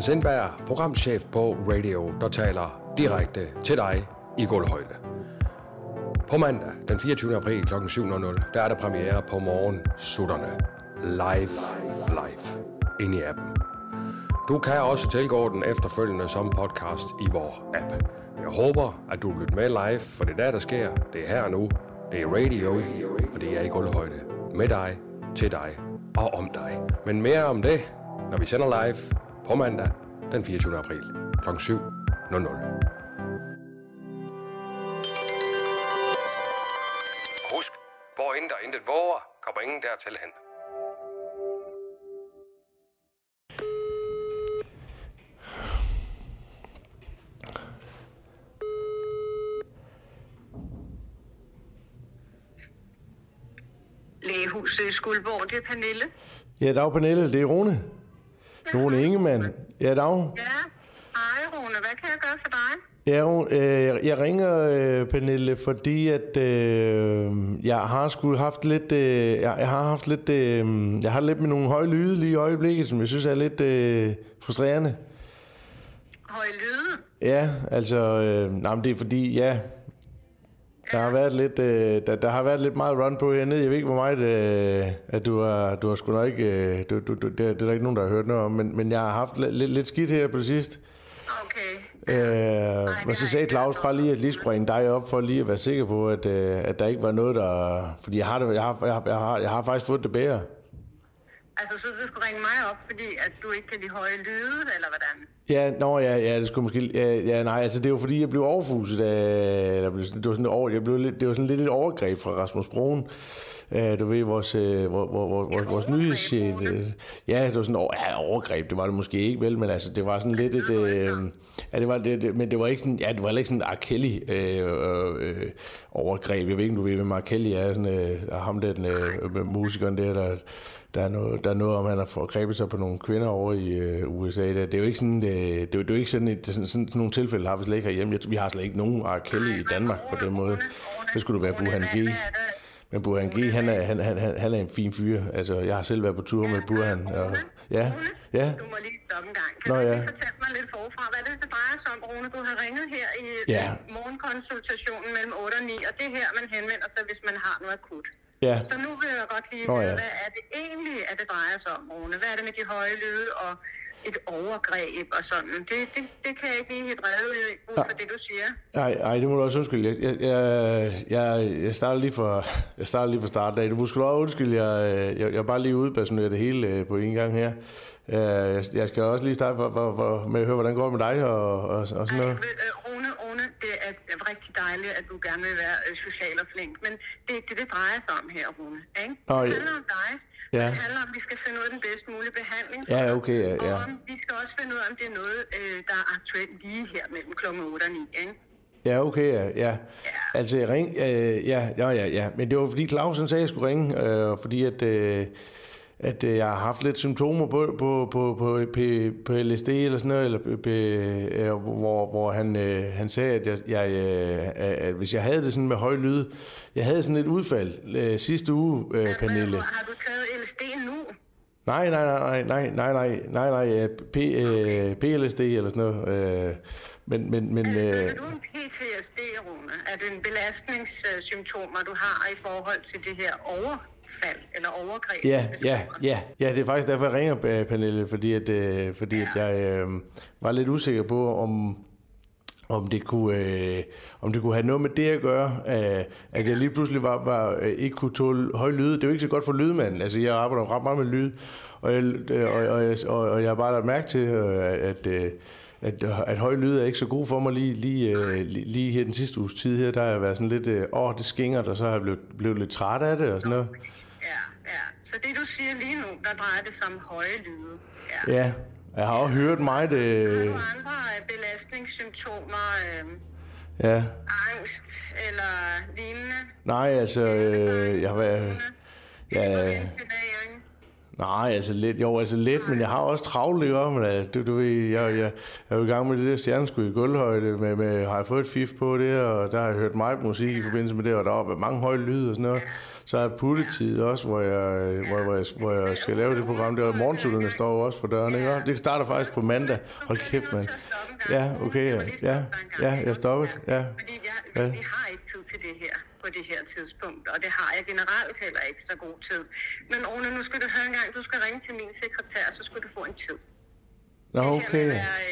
Hans Sindberg, programchef på Radio, der taler direkte til dig i gulvhøjde. På mandag den 24. april kl. 7.00, der er der premiere på morgen Sutterne. Live, live. Ind i appen. Du kan også tilgå den efterfølgende som podcast i vores app. Jeg håber, at du vil lytte med live, for det er der, der sker. Det er her nu. Det er radio, og det er i gulvhøjde. Med dig, til dig og om dig. Men mere om det, når vi sender live på mandag den 24. april kl. 7.00. Husk, hvor der intet våger, kommer ingen dertil hen. Lægehuset i Skuldborg, det er Pernille. Ja, dag Pernille, det er Rune. Rune Ingemann. Ja, dag. Ja, hej Rune, hvad kan jeg gøre for dig? Ja, øh, jeg ringer, øh, Pernille, fordi at øh, jeg har sgu haft lidt, øh, jeg, jeg har haft lidt, øh, jeg har lidt med nogle høje lyde lige i øjeblikket, som jeg synes er lidt øh, frustrerende. Høj lyde. Ja, altså, øh, nej, men det er fordi, ja, der har været lidt, øh, der, der har været lidt meget run på hernede. Jeg ved ikke, hvor meget, øh, at du har, du har sgu nok ikke, øh, du, du, du, det, det er der ikke nogen, der har hørt noget om, men, men jeg har haft lidt, lidt, skidt her på det sidste. Okay. Øh, og så sagde Claus bare lige, at lige skulle ringe dig op for lige at være sikker på, at, øh, at der ikke var noget, der... Fordi jeg har, det, jeg, har, jeg, har, jeg, har, jeg har faktisk fået det bedre. Altså, så du skulle ringe mig op, fordi at du ikke kan lide høje lyde, eller hvordan? Ja, nå, ja, ja, det skulle måske... Ja, ja, nej, altså det var fordi, jeg blev overfuset af... Eller blev, det var sådan, over, jeg blev lidt, det var sådan lidt et overgreb fra Rasmus Broen. Uh, du ved, vores, uh, vores, vores, vores, nyhedschef... Uh, ja, det var sådan over, ja, overgreb, det var det måske ikke, vel, men altså, det var sådan lidt et... Uh, ja, det var, det, det, men det var ikke sådan, ja, det var ikke sådan R. Kelly uh, uh, overgreb. Jeg ved ikke, om du ved, hvem R. Kelly er, sådan, uh, ham der, den uh, musikeren der, der der er, noget, der er noget om, at han har forgrebet sig på nogle kvinder over i øh, USA. Der. Det er jo ikke sådan, øh, det, er, jo- det er jo ikke sådan, et, sådan, sådan, sådan nogle tilfælde har vi slet ikke herhjemme. Jeg, vi har slet ikke nogen R. Kelly i Danmark på den måde. Så skulle det være Burhan G. Men Burhan G, han er, han, han, han, han er en fin fyr. Altså, jeg har selv været på tur med Burhan. Og, ja, ja. Du må lige stoppe en gang. Kan Nå, du ja. lige fortælle mig lidt forfra, hvad det, det drejer sig om, Rune? Du har ringet her i ja. morgenkonsultationen mellem 8 og 9, og det er her, man henvender sig, hvis man har noget akut. Ja, Så nu vil jeg godt lige vide, ja. hvad er det egentlig, at det drejer sig om, Rune? Hvad er det med de høje lyde og et overgreb og sådan? Det, det, det kan jeg ikke lige helt redde ud for det, du siger. Ej, ej, det må du også undskylde. Jeg, jeg, jeg, jeg, starter lige for, jeg starter lige fra start af. Du må sgu også undskylde, jeg, jeg, jeg bare lige udpersoneret det hele øh, på en gang her. Øh, Jeg, jeg skal også lige starte for, for, for, med at høre, hvordan går det med dig og, og, og sådan Ej, noget. ved, øh, Rune, Rune, det er er rigtig dejligt, at du gerne vil være øh, social og flink, men det er det, det drejer sig om her, Rune. Ikke? Det ja. handler om dig. Ja. Det handler om, at vi skal finde ud af den bedst mulige behandling. Ja, okay, ja, ja. Og om, vi skal også finde ud af, om det er noget, øh, der er aktuelt lige her mellem kl. 8 og 9. Ikke? Ja, okay, ja. ja. Altså, ring, øh, ja, ja, ja, ja. Men det var fordi Claus han sagde, at jeg skulle ringe, øh, fordi at, øh, at øh, jeg har haft lidt symptomer på, på, på, på, på, på LSD eller sådan noget, eller på, øh, hvor, hvor han, øh, han sagde, at, jeg, jeg, øh, at hvis jeg havde det sådan med høj lyd, jeg havde sådan et udfald øh, sidste uge, øh, Pernille. Har du taget LSD nu? Nej, nej, nej, nej, nej, nej, nej, nej, øh, P, øh, PLSD eller sådan noget. Øh, men, men, men, øh, Er du en PTSD, Rune? Er det en belastningssymptomer, du har i forhold til det her overfald eller overgreb? Ja, ja, ja, ja, det er faktisk derfor, jeg ringer, Pernille, fordi, at, øh, fordi at jeg øh, var lidt usikker på, om, om det kunne, øh, om det kunne have noget med det at gøre, øh, at jeg lige pludselig var, var, øh, ikke kunne tåle høj lyde. Det er jo ikke så godt for lydmanden. Altså, jeg arbejder ret meget med lyd, og jeg, øh, og, og, og, og jeg har bare lagt mærke til, øh, at, øh, at, at høj lyd er ikke så god for mig lige, lige, øh, lige, lige her den sidste uges tid her, der har jeg været sådan lidt, øh, åh, det skinger, og så har jeg blevet, blevet lidt træt af det og sådan noget. Ja, ja. Så det du siger lige nu, der drejer det sig om høje lyde. Ja. Ja, jeg har også hørt meget, Har øh, du andre øh, belastningssymptomer, øh, ja, angst eller lignende? nej, altså, øh, jeg har været, Ja. Nej, altså lidt, jo, altså lidt, men jeg har også travlt, ikke? Men uh, du, du ved, jeg, jeg, jeg er jo i gang med det der stjerneskud i gulvhøjde, med, med, har jeg fået et fif på det, og der har jeg hørt meget musik i forbindelse med det, og der var mange høje lyde og sådan noget. Så jeg puttetid også, hvor jeg, hvor, hvor, jeg, hvor jeg skal lave det program der, og morgensutterne står også for døren, ikke? Det starter faktisk på mandag. Hold kæft, mand. Ja, okay, ja, ja, ja, jeg stoppet, ja. Fordi jeg, Ja. vi har ikke tid til det her på det her tidspunkt, og det har jeg generelt heller ikke så god tid. Men Rune, nu skal du høre en gang, du skal ringe til min sekretær, så skal du få en tid. Nå, Det her okay, med at være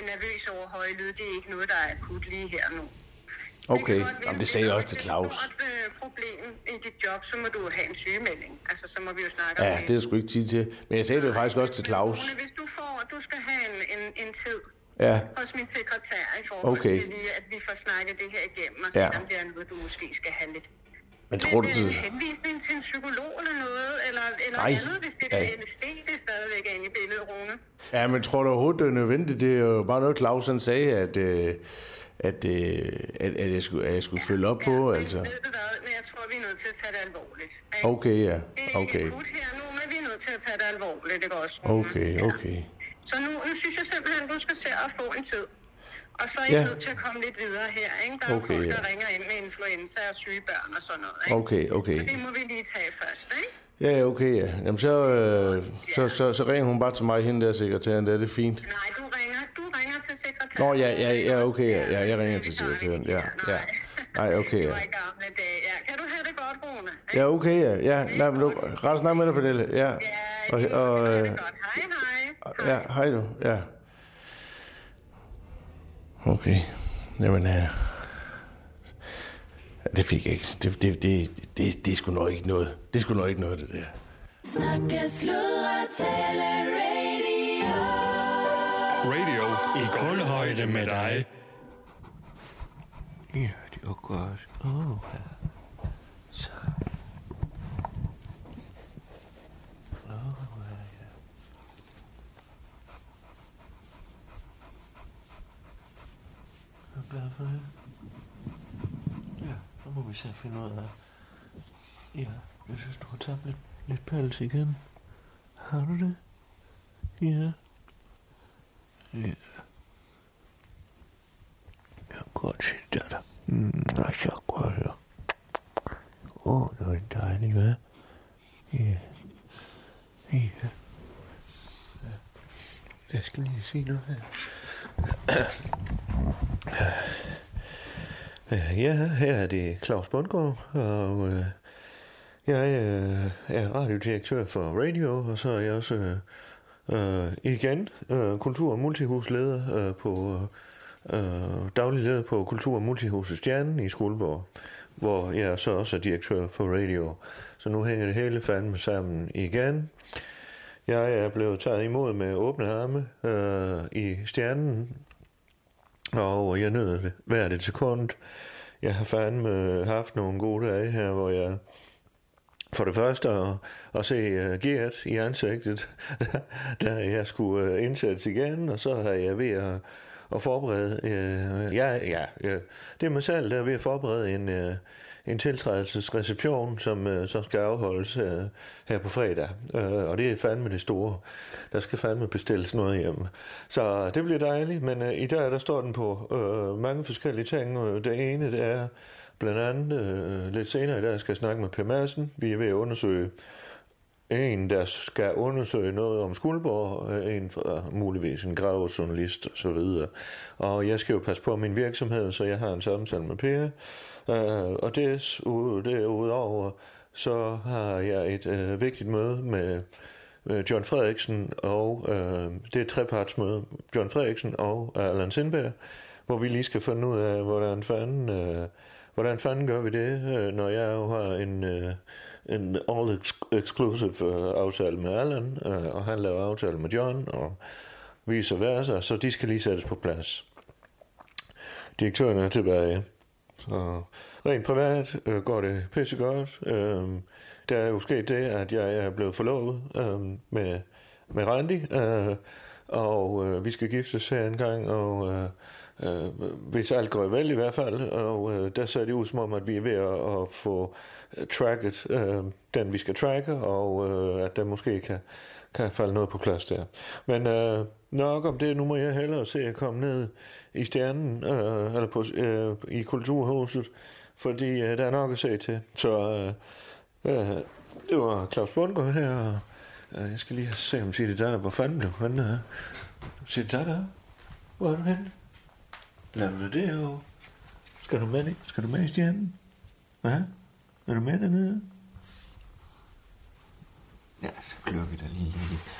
øh, nervøs over høje lyd, det er ikke noget, der er akut lige her nu. Okay, være, Jamen, det sagde jeg også til Hvis Claus. du har et øh, problem i dit job, så må du have en sygemelding. Altså, så må vi jo snakke Ja, om det er sgu ikke tid til. Men jeg sagde det faktisk også til Claus. Hvis du får, du skal have en, en, en tid Ja, hos min sekretær i forhold Okay. til lige, at vi får snakket det her igennem, og se, Ja. om det er noget, du måske skal have lidt. men tror du øh, det? henvisning til en psykolog eller noget, eller, eller Nej. andet, hvis det er LSD, det er stadigvæk inde i billedet, Rune. Ja, men tror du overhovedet, det er nødvendigt? Det er jo bare noget, Claus han sagde, at, øh, at, øh, at, at, jeg skulle, at jeg skulle følge op på, Men altså. Ved du hvad, men jeg tror, vi er nødt til at tage det alvorligt. ikke? Okay, ja. Det er Okay. her nu, men vi er nødt til at tage det alvorligt, ikke også? Okay, okay. Så nu, nu synes jeg simpelthen, du skal se at få en tid. Og så er I Ja. nødt til at komme lidt videre her, ikke? Der er Okay, okay, folk, ja. der ringer ind med influenza og syge børn og sådan noget, ikke? Okay, okay. Det må vi lige tage først, ikke? Ja, ja, okay, ja. Jamen, så, øh, så, så, så ringer hun bare til mig, hende der sekretæren, der er det fint. Nej, du ringer, du ringer til sekretæren. Nå, ja, ja, ja, okay, ja, ja, jeg ringer til sekretæren, ja, ja. Nej, okay, ja. var i gamle dage, ja. Kan du have det godt, Rune? Ja, okay, ja, ja. Nej, men du, ret snak med dig, Pernille, ja. Ja, Og, og, øh, det godt. Hej, hej. ja, hej du, ja. Okay, jamen, øh, det fik jeg ikke. Det, det, det, det, det er sgu nok ikke noget. Det er sgu nok ikke noget, det der. Snakke, sludre, tale, radio. Radio i kulhøjde med dig. Ja, det var godt. Åh, ja. Så. Åh, ja, ja. Jeg er glad for det. Så må vi se at finde ud af. Ja, jeg synes, du har tabt lidt, lidt pels igen. Har du det? Ja. Ja. Jeg kan godt se det der. Mm, nej, så godt høre. Åh, oh, det var dejligt, hva'? Ja. Ja. Ja. Jeg skal lige se noget her. Ja, her er det Claus Bundgaard, og øh, jeg øh, er radiodirektør for Radio, og så er jeg også øh, øh, igen øh, kultur- og multihusleder øh, på øh, daglig leder på Kultur- og Multihuset Stjernen i Skuldborg, hvor jeg så også er direktør for Radio. Så nu hænger det hele fandme sammen igen. Jeg er blevet taget imod med åbne arme øh, i Stjernen, og jeg nød det hvert et sekund. Jeg har fandme haft nogle gode dage her, hvor jeg for det første at, at se uh, Gert i ansigtet, da jeg skulle uh, indsættes igen, og så har jeg ved at, at forberede, uh, ja, ja, ja, det er mig selv, der er ved at forberede en, uh, en tiltrædelsesreception, som øh, så skal afholdes øh, her på fredag, øh, og det er fandme det store. Der skal fandme bestilles noget hjem. Så det bliver dejligt, men i dag der står den på mange forskellige ting. Det ene det er blandt andet øh, lidt senere i dag skal jeg snakke med Per Madsen. Vi er ved at undersøge en, der skal undersøge noget om Skuldborg, en fra muligvis en gravejournalist og så videre. Og jeg skal jo passe på min virksomhed, så jeg har en samtale med Per. Øh, og derudover, derudover så har jeg et øh, vigtigt møde med øh, John Frederiksen, og øh, det er et trepartsmøde. John Frederiksen og Allan Sindberg, hvor vi lige skal finde ud af, hvordan fanden, øh, hvordan fanden gør vi det, øh, når jeg jo har en, øh, en all-exclusive øh, aftale med Allan, øh, og han laver aftale med John, og vice versa, så de skal lige sættes på plads. Direktøren er tilbage. Så rent privat øh, går det pissegodt. Øh, der er jo sket det, at jeg er blevet forlovet øh, med, med Randy, øh, og øh, vi skal giftes her en gang, og øh, øh, hvis alt går vel i hvert fald, og øh, der ser det ud som om, at vi er ved at, at få tracket øh, den, vi skal tracke, og øh, at der måske kan, kan falde noget på plads der. Men øh, nok om det, nu må jeg hellere se at komme ned i stjernen, øh, eller på, øh, i kulturhuset, fordi øh, der er nok at se til. Så øh, øh, det var Claus Bundgaard her, og øh, jeg skal lige se, om Sidi Dada, der, hvor fanden blev han? Øh, siger der. Hvor er du henne? Lader du det derovre? Skal du med, det? Skal du med i stjernen? Hvad? Er du med dernede? Ja, så klør vi dig lige lidt.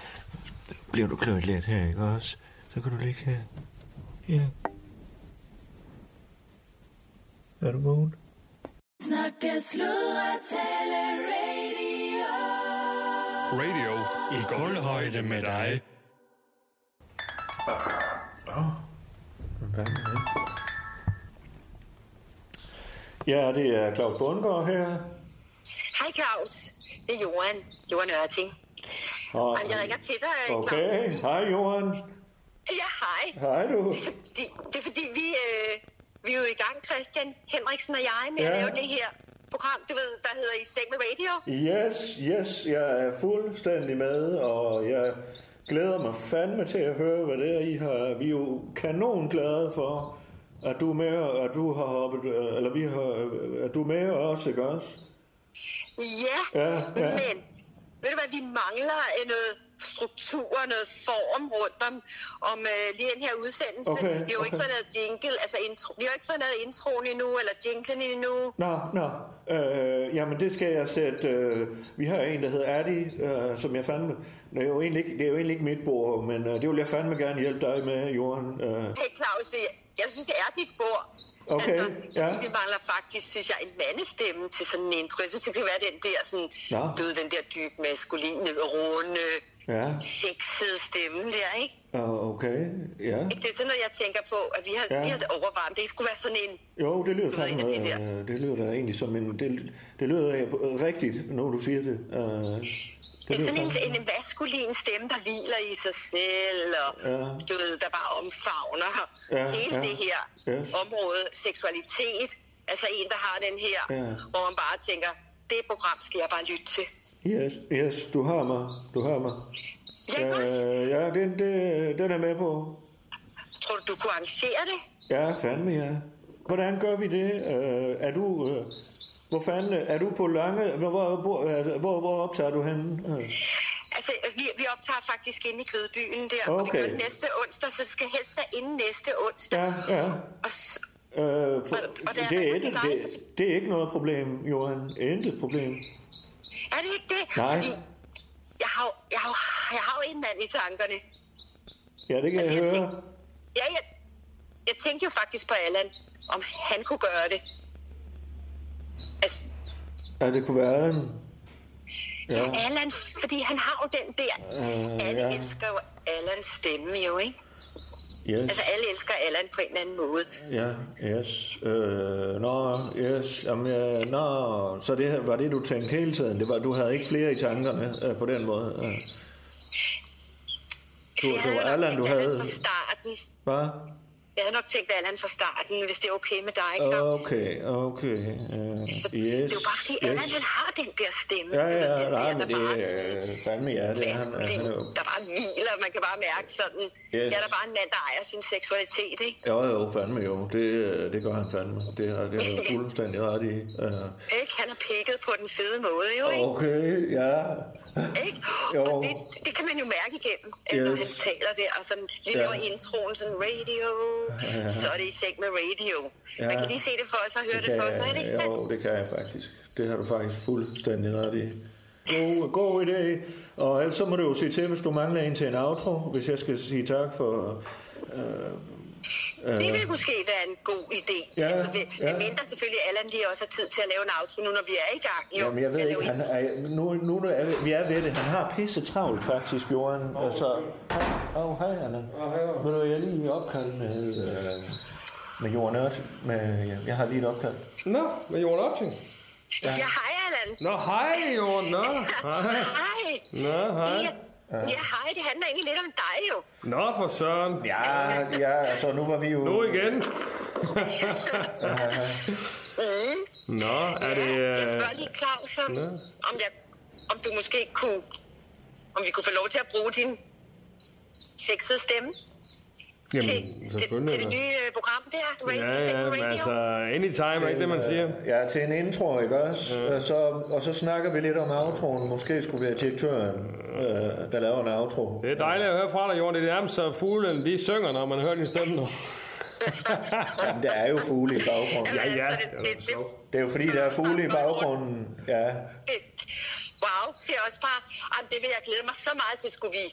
Bliver du klørt lidt her, ikke også? Så kan du ligge her. Ja. Er du vågen? Snakke, sludre, tale, radio. Radio i kulhøjde med dig. Hvad er det? Ja, det er Claus Bundgaard her. Hej Claus, det er Johan. Johan Ørting. Og, Jamen, jeg ringer til dig, Claus. okay, hej Johan. Ja, hej. Hej du. Det, det er fordi, vi, øh, vi er jo i gang, Christian Henriksen og jeg, med Ja. at lave det her program, du ved, der hedder I Seng med Radio. Yes, yes, jeg er fuldstændig med, og jeg glæder mig fandme til at høre, hvad det er, I har. Vi er jo kanon glade for, at du er med, og at du har hoppet, eller vi har, at du er med også, ikke også? Ja, Ja, ja. men ved du hvad, vi mangler øh, noget struktur og noget form rundt om, om øh, lige den her udsendelse. Okay, vi har jo ikke okay. fået noget jingle, altså intro, vi har jo ikke fået noget introen endnu, eller jinglen endnu. Nå, nå. Øh, jamen, det skal jeg sætte... Øh, vi har en, der hedder Addy, øh, som jeg fandme... Det er, jo egentlig ikke, det er jo egentlig ikke mit bord, men øh, det vil jeg fandme gerne hjælpe dig med, Johan. Øh, Hey Claus, jeg, synes, det er dit bord. Okay, altså, ja. Vi mangler faktisk, synes jeg, en mandestemme til sådan en intro. Jeg synes, det kan være den der, sådan, Nå. du ved, den der dybe, maskuline, runde, ja, sexede stemme der, ikke? og okay, ja. Det er sådan noget, jeg tænker på, at vi har, Ja. ja. vi har overvejet. Det skulle være sådan en... Jo, det lyder fandme... af de der. Øh, det lyder da egentlig som en... Det, det lyder rigtigt, når du siger det. Øh, det er sådan en, en maskulin stemme, der hviler i sig selv, og Ja. du ved, der bare omfavner Ja, hele ja. det her Yes. område, seksualitet. Altså en, der har den her, Ja. hvor man bare tænker, det program skal jeg bare lytte til. Yes, yes, du har mig. Du har mig. Ja, Øh, ja, den, det, den er med på. tror du, du kunne arrangere det? Ja, fandme ja. Hvordan gør vi det? Øh, er du... Øh, hvor fanden... Er du på lange... Hvor, hvor, hvor, hvor, optager du henne? Altså, vi, vi optager faktisk inde i Kødbyen der, og vi Okay. gør næste onsdag, så skal helst være inden næste onsdag. Ja, ja. Og, Øh, for, Og- og der det, er det, er ikke noget problem, Johan. Intet problem. er det ikke det? Nej. Fordi Jeg har, jo- jeg, har, jeg har jo en mand i tankerne. Ja, det kan jeg Altså, jeg høre. tænkte- Ja, jeg, jeg tænkte jo faktisk på Allan, om han kunne gøre det. Altså, Ja, det kunne være Allan. ja. Allan, fordi han har jo den der... Øh, alle ja. elsker jo Allans stemme jo, ikke? Yes. Altså, alle elsker Allan på en eller anden måde. Ja, yes. Øh, nå, yes. Jamen, ja, nå, så det her var det, du tænkte hele tiden. Det var, du havde ikke flere i tankerne øh, på den måde. Øh. Du, Jeg det var Allan, du havde... fra starten. Hvad? Jeg havde nok tænkt Allan fra starten, hvis det er okay med dig, Claus. Okay, okay. Uh, Så yes. Det er jo bare fordi, Allan yes. han har den der stemme. Ja, ved, ja, den nej, der, men der det er fandme ja, det er han. er jo, der bare hviler. Man kan bare mærke sådan, Yes. ja, der er bare en mand, der ejer sin seksualitet, ikke? jo, jo, fandme jo. Det, det gør han fandme. Det har det har du fuldstændig ret i. Uh, Ikke? Han er pikket på den fede måde, jo, ikke? okay, ja. ikke? Jo. Og det, det kan man jo mærke igennem, at når Yes. han taler der, og sådan lige Ja. over introen, sådan radio, så er det i seng med radio. Ja. Man kan lige se det for sig og høre det, for sig, er det ikke sandt? Jo, det kan jeg faktisk. Det har du faktisk fuldstændig ret i. God, god idé. Og ellers så må du jo sige til, hvis du mangler en til en outro, hvis jeg skal sige tak for, øh, Det vil måske være en god idé. Ja, altså, ved, ja. ja. mindre selvfølgelig Allan lige også har tid til at lave en outro, nu når vi er i gang. Jo, Jamen, jeg ved At ikke, han er, nu, nu er vi, vi er ved det. Han har pisse travlt, faktisk, Jorden. Og så, åh, oh, hej, Allan. Ved du, jeg er lige i opkald med, øh, med Jorden Ørting. Med, ja, jeg har lige et opkald. Nå, med Jorden Opting. Ja, hej Allan. Nå, hej Jorden. Nå, hej. Hej. Nå, hej. Ja, ja, hej, det handler egentlig lidt om dig jo. Nå, for søren. Ja, ja, altså, nu var vi jo... Nu igen. Mm. Nå, er det... Jeg Øh... spørger lige Claus, om, om, jeg, om du måske kunne... Om vi kunne få lov til at bruge din sexede stemme til, Jamen, til, til selvfølgelig. det nye øh, program der, Radio, Ja, ja, Radio. altså, anytime, er ikke det, man siger? Ja, til en intro, ikke også? Ja. Og, så, og så snakker vi lidt om outroen. Måske skulle være direktøren, øh, der laver en outro. Det er dejligt at høre fra dig, Jorden. Det er nærmest så fuglen, de synger, når man hører din stemme nu. Jamen, der er jo fugle i baggrunden. Ja, ja. Altså, det, er jo fordi, der er fugle i baggrunden. Ja, wow, det er også bare... Jamen, det vil jeg glæde mig så meget til. Skulle vi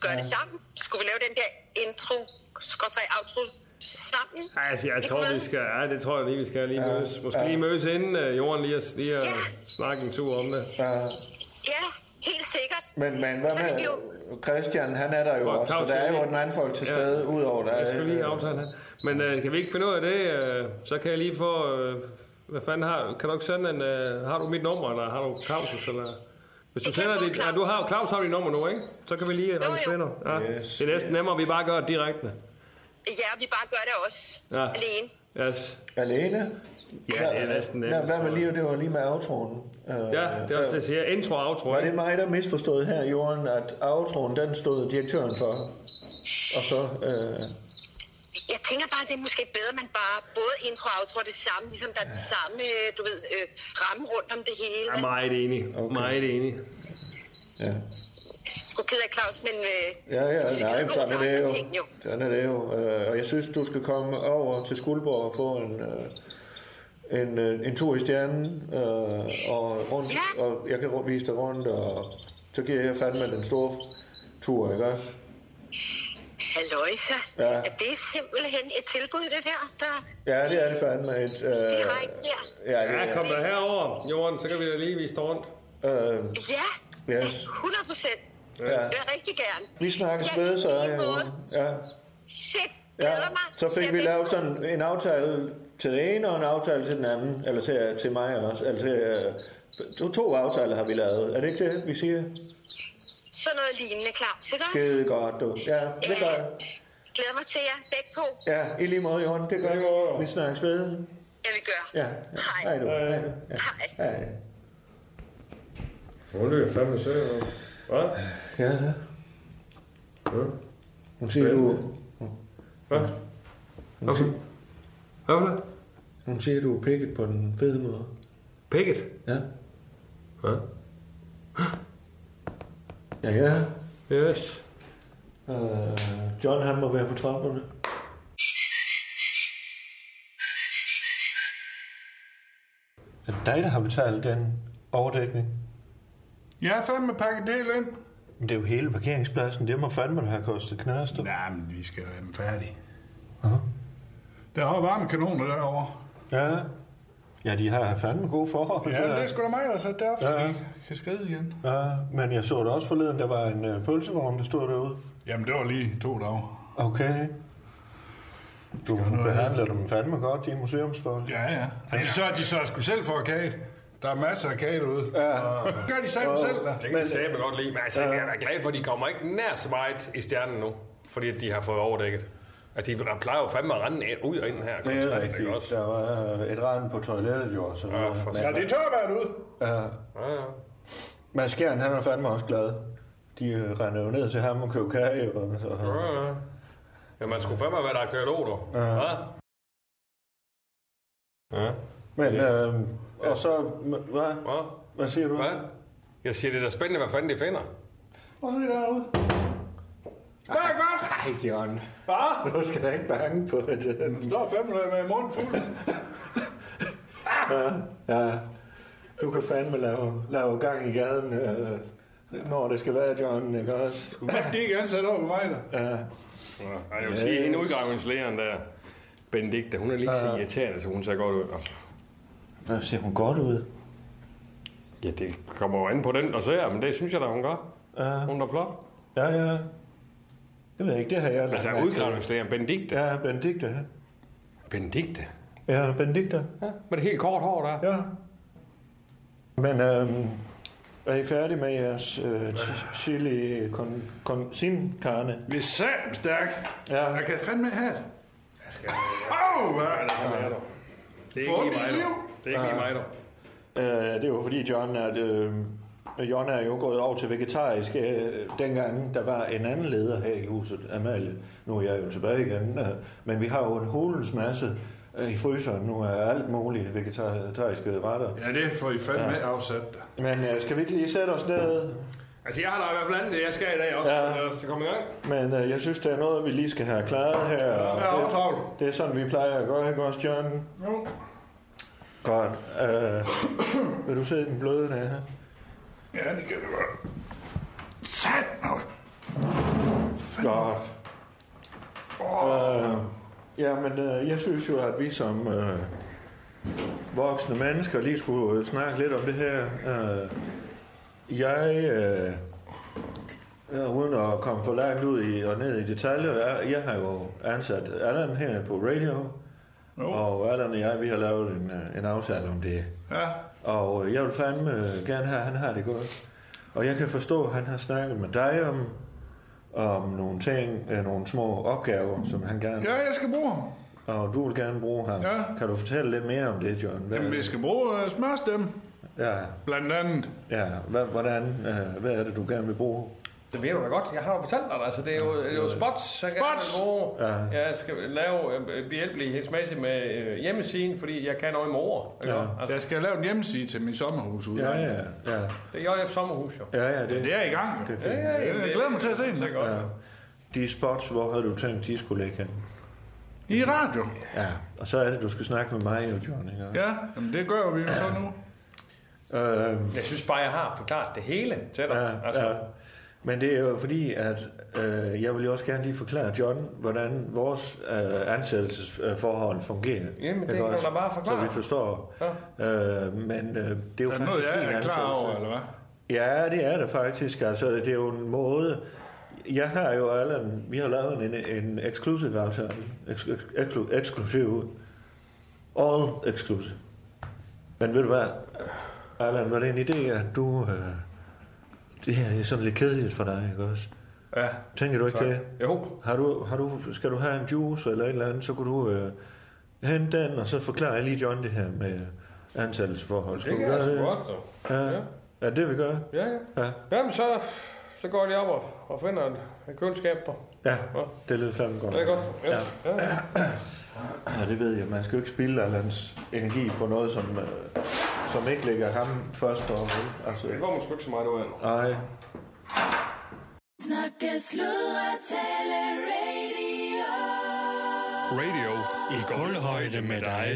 gøre det sammen? Skulle vi lave den der intro, skråstrej outro sammen? Altså, jeg Det tror, vi skal... Ja, det tror jeg lige, vi skal lige mødes. Måske lige mødes inden uh, Jorden lige, at- lige at Ja. snakke en tur om det. ja. Ja, helt sikkert. Men, men hvad med jo- Christian? Han er der jo Og også, så der er jo lige- et mandfolk til Ja. stede, udover der Jeg skal lige aftale her. Men uh, kan vi ikke finde ud af det? Uh, så kan jeg lige få... Uh, hvad fanden har... Kan du ikke sende en... Uh, har du mit nummer, eller har du Claus' eller... Hvis du sender dit... Ja, du har, Claus har dit nummer nu, ikke? Så kan vi lige registrere nu. Ja. Yes. Det er næsten nemmere, at vi bare gør det direkte. Ja, vi bare gør det også Ja. alene. Yes. Alene? Ja, det er næsten nemt. hvad med lige, det var lige med outroen. Uh, Ja, det er også det, jeg siger. Intro og outro. Var det mig, der misforstod her, Jorden, at outroen, den stod direktøren for? Og så... Øh, Jeg tænker bare, at det er måske bedre, at man bare både intro og outro det samme, ligesom der er den samme, øh, du ved, øh, ramme rundt om det hele. Jeg er meget enig. Okay. Meget enig. ja. Sgu ked af Claus, men øh, Ja, ja, nej, sådan er det jo. Sådan er det jo. Øh, Og jeg synes, du skal komme over til Skuldborg og få en, øh, en, en tur i stjernen, øh, og, rundt, Ja. og jeg kan vise dig rundt, og så giver jeg fandme den store tur, ikke også? Halløjsa. Ja. Er det simpelthen et tilbud, det der? der Ja, det er det fandme et... Øh, direkte der? ja, det Ja, kom der herover, Jorden, så kan vi da lige vise dig rundt. Øh, Ja, Yes. 100 procent. ja. Det er rigtig gerne. Vi snakkes Ja, ved, så i er jeg. Ja. Shit, Ja, mig. så fik Jeg vi vil- lavet sådan en aftale til den ene og en aftale til den anden, eller til, til mig også. Eller til, øh, to, to aftaler har vi lavet. Er det ikke det, vi siger? Sådan noget lignende, Claus, ikke? Skide godt, du. Ja, det gør jeg. Glæder mig til jer, begge to. Ja, i lige måde, Jorden. Det gør jeg. Vi snakkes ved. Ja, vi gør. Ja. ja. Hej. Hej du. Hej du. Ja. Hej. Hej. Hvor er det fandme søger. Hvad? Ja, ja. Ja. Hun siger, du, Hvad? Okay. Hvad var det? hun siger, du er pikket på den fede måde. Picket. Ja. Ja. Ja, ja. Yes. Uh, John, han må være på trapperne. Er det dig, der har betalt den overdækning? Jeg er fandme pakket det hele ind. Men det er jo hele parkeringspladsen. Det må fandme have kostet knaster. Nej, men vi skal have dem færdige. Aha. Der er varme kanoner derovre. Ja. Ja, de har fandme gode forhold. Ja, det er sgu da mig, der sat det op, så Ja. de kan skride igen. Ja, men jeg så det også forleden, der var en uh, pølsevogn, der stod derude. Jamen, det var lige to dage. Okay. Du behandler dem fandme godt, de museumsfolk. Ja, ja. Og de sørger, de sørger sgu selv for kage. Der er masser af kage derude. Ja. Gør de sammen selv, da. Det kan jeg sige, godt lide. Men altså, jeg er glad for, at de kommer ikke nær så meget i stjernen nu. Fordi de har fået overdækket. At de plejer jo fandme at rende ind- ud og ind her. Det er rigtigt. ikke også? Der var øh, et rand på toilettet jo. Så Ja, for Ja, det er tørvejr ud. ja. Ja, ja. Mads Skjern, han er fandme også glad. De øh, render jo ned til ham og køber kage. Og, så, Ja, ja. Ja, man skulle fandme være, der er kørt du. Ja. Ja. Ja. Men, øh, og så, hvad, Hvad? hvad siger du? Hvad? Jeg siger, det er da spændende, hvad fanden de finder. Og så er derude. Det er godt. Nej, John. Hvad? Du skal da ikke bange på det. Den står fandme med munden fuld. Ja, ja. Du kan fandme lave, lave gang i gaden. Øh, når det skal være, John, ikke også? Du det ikke ansat over på mig, der. Ja. Ja, jeg vil sige, hende udgravningslægeren der, Benedikte, hun er lige så irriterende, så hun ser godt ud. Hvad ser hun godt ud? Ja, det kommer jo an på den, der ser, men det synes jeg da, hun gør. Ja, Hun er flot. ja, ja. Det ved jeg ikke, det har jeg Altså, udgravningslægeren Benedikte. Ja, Benedikte. Benedikte? Ja, Benedikte. Ja, med det helt kort hår der. Ja. Men øhm, er I færdige med jeres øh, chili con, con sin carne? Vi er satme stærk. Ja. Jeg kan fandme have det. Åh, hvad er det? Det er ikke lige mig, dog. Det er ikke lige mig, dog. Øh, det er jo fordi John er, øh, John er jo gået over til vegetarisk. Øh, dengang der var en anden leder her i huset, Amalie. Nu er jeg jo tilbage igen. Øh, men vi har jo en hulens masse øh, i fryseren nu er alt muligt vegetariske retter. Ja, det får I fandme ja. afsat. Men øh, skal vi ikke lige sætte os ned? Altså, jeg har da i hvert fald andet, jeg skal i dag også, Ja. ja. så komme i gang. Men øh, jeg synes, der er noget, vi lige skal have klaret her. er det, aftravlt. det er sådan, vi plejer at gøre, ikke også, John? Jo. Godt. Øh, vil du se den bløde der? Ja, det kan det godt. Sat mig. Godt. Øh, jamen, øh, jeg synes jo, at vi som øh, voksne mennesker lige skulle øh, snakke lidt om det her. Øh, jeg, øh, ja, uden at komme for langt ud i, og ned i detaljer, jeg, jeg har jo ansat Allan her på radio, Jo. og Allan og jeg, vi har lavet en, øh, en aftale om det. Ja, Og jeg vil fandme øh, gerne have, at han har det godt. Og jeg kan forstå, at han har snakket med dig om, om nogle ting, øh, nogle små opgaver, som han gerne... ja jeg skal bruge ham. Og du vil gerne bruge ham. Ja. Kan du fortælle lidt mere om det, John? Hvad, Jamen, vi skal bruge uh, smørstemme, ja, blandt andet. ja. Hvad, hvordan, øh, hvad er det, du gerne vil bruge? Det ved du da godt. Jeg har jo fortalt dig det. Altså, det er jo, det er jo spots, jeg gerne Spots? vil bruge. Ja. Jeg skal lave øh, behjælpelighedsmæssigt med øh, hjemmesiden, fordi jeg kan noget med ord. Ikke? Ja. Altså, Jeg skal lave en hjemmeside til mit sommerhus ude. Ja, ja, ja. det er JF Sommerhus, jo. Ja, ja, Ja, det, det er i gang, jo. det er Ja, fint. ja, Jeg glæder mig til at se den. Det er godt. Ja. De spots, hvor havde du tænkt, de skulle ligge hen? I radio. Ja. Og så er det, du skal snakke med mig og John, ikke? Ja, jamen, det gør vi jo så nu. Øh, Jeg synes bare, jeg har forklaret det hele til dig. Ja, altså, ja. Men det er jo fordi, at øh, jeg vil jo også gerne lige forklare John, hvordan vores øh, ansættelsesforhold fungerer. Jamen, det kan du da bare forklare. Så vi forstår. Ja. Øh, men øh, det er jo Er det noget, faktisk jeg er klar over, eller hvad? Ja, det er det faktisk. Altså, det er jo en måde... Jeg har jo Allan, vi har lavet en, en exclusive aftale. Ex. All exclusive. Men ved du hvad, Allan, var det en idé, at du... Øh, det her det er sådan lidt kedeligt for dig, ikke også? ja. Tænker du ikke Tak. det? Jo, Har du, har du, skal du have en juice eller et eller andet, så kunne du øh, hente den, og så forklarer jeg lige John det her med ansættelsesforhold. det kan jeg sgu godt, dog. Ja. Ja. ja, det vi gør. Ja, ja. Ja. Jamen, så, så går jeg op og, og finder et, et køleskab, der. Ja, det lyder fandme godt. Det er godt. Yes. Ja. Ja. Ja, det ved jeg. Man skal jo ikke spille Allans energi på noget, som, øh, som ikke ligger ham først for. vel? Altså, Det man sgu ikke så meget ud af. nej. Snakke, sludre, tale, radio. Radio i gulvhøjde med dig.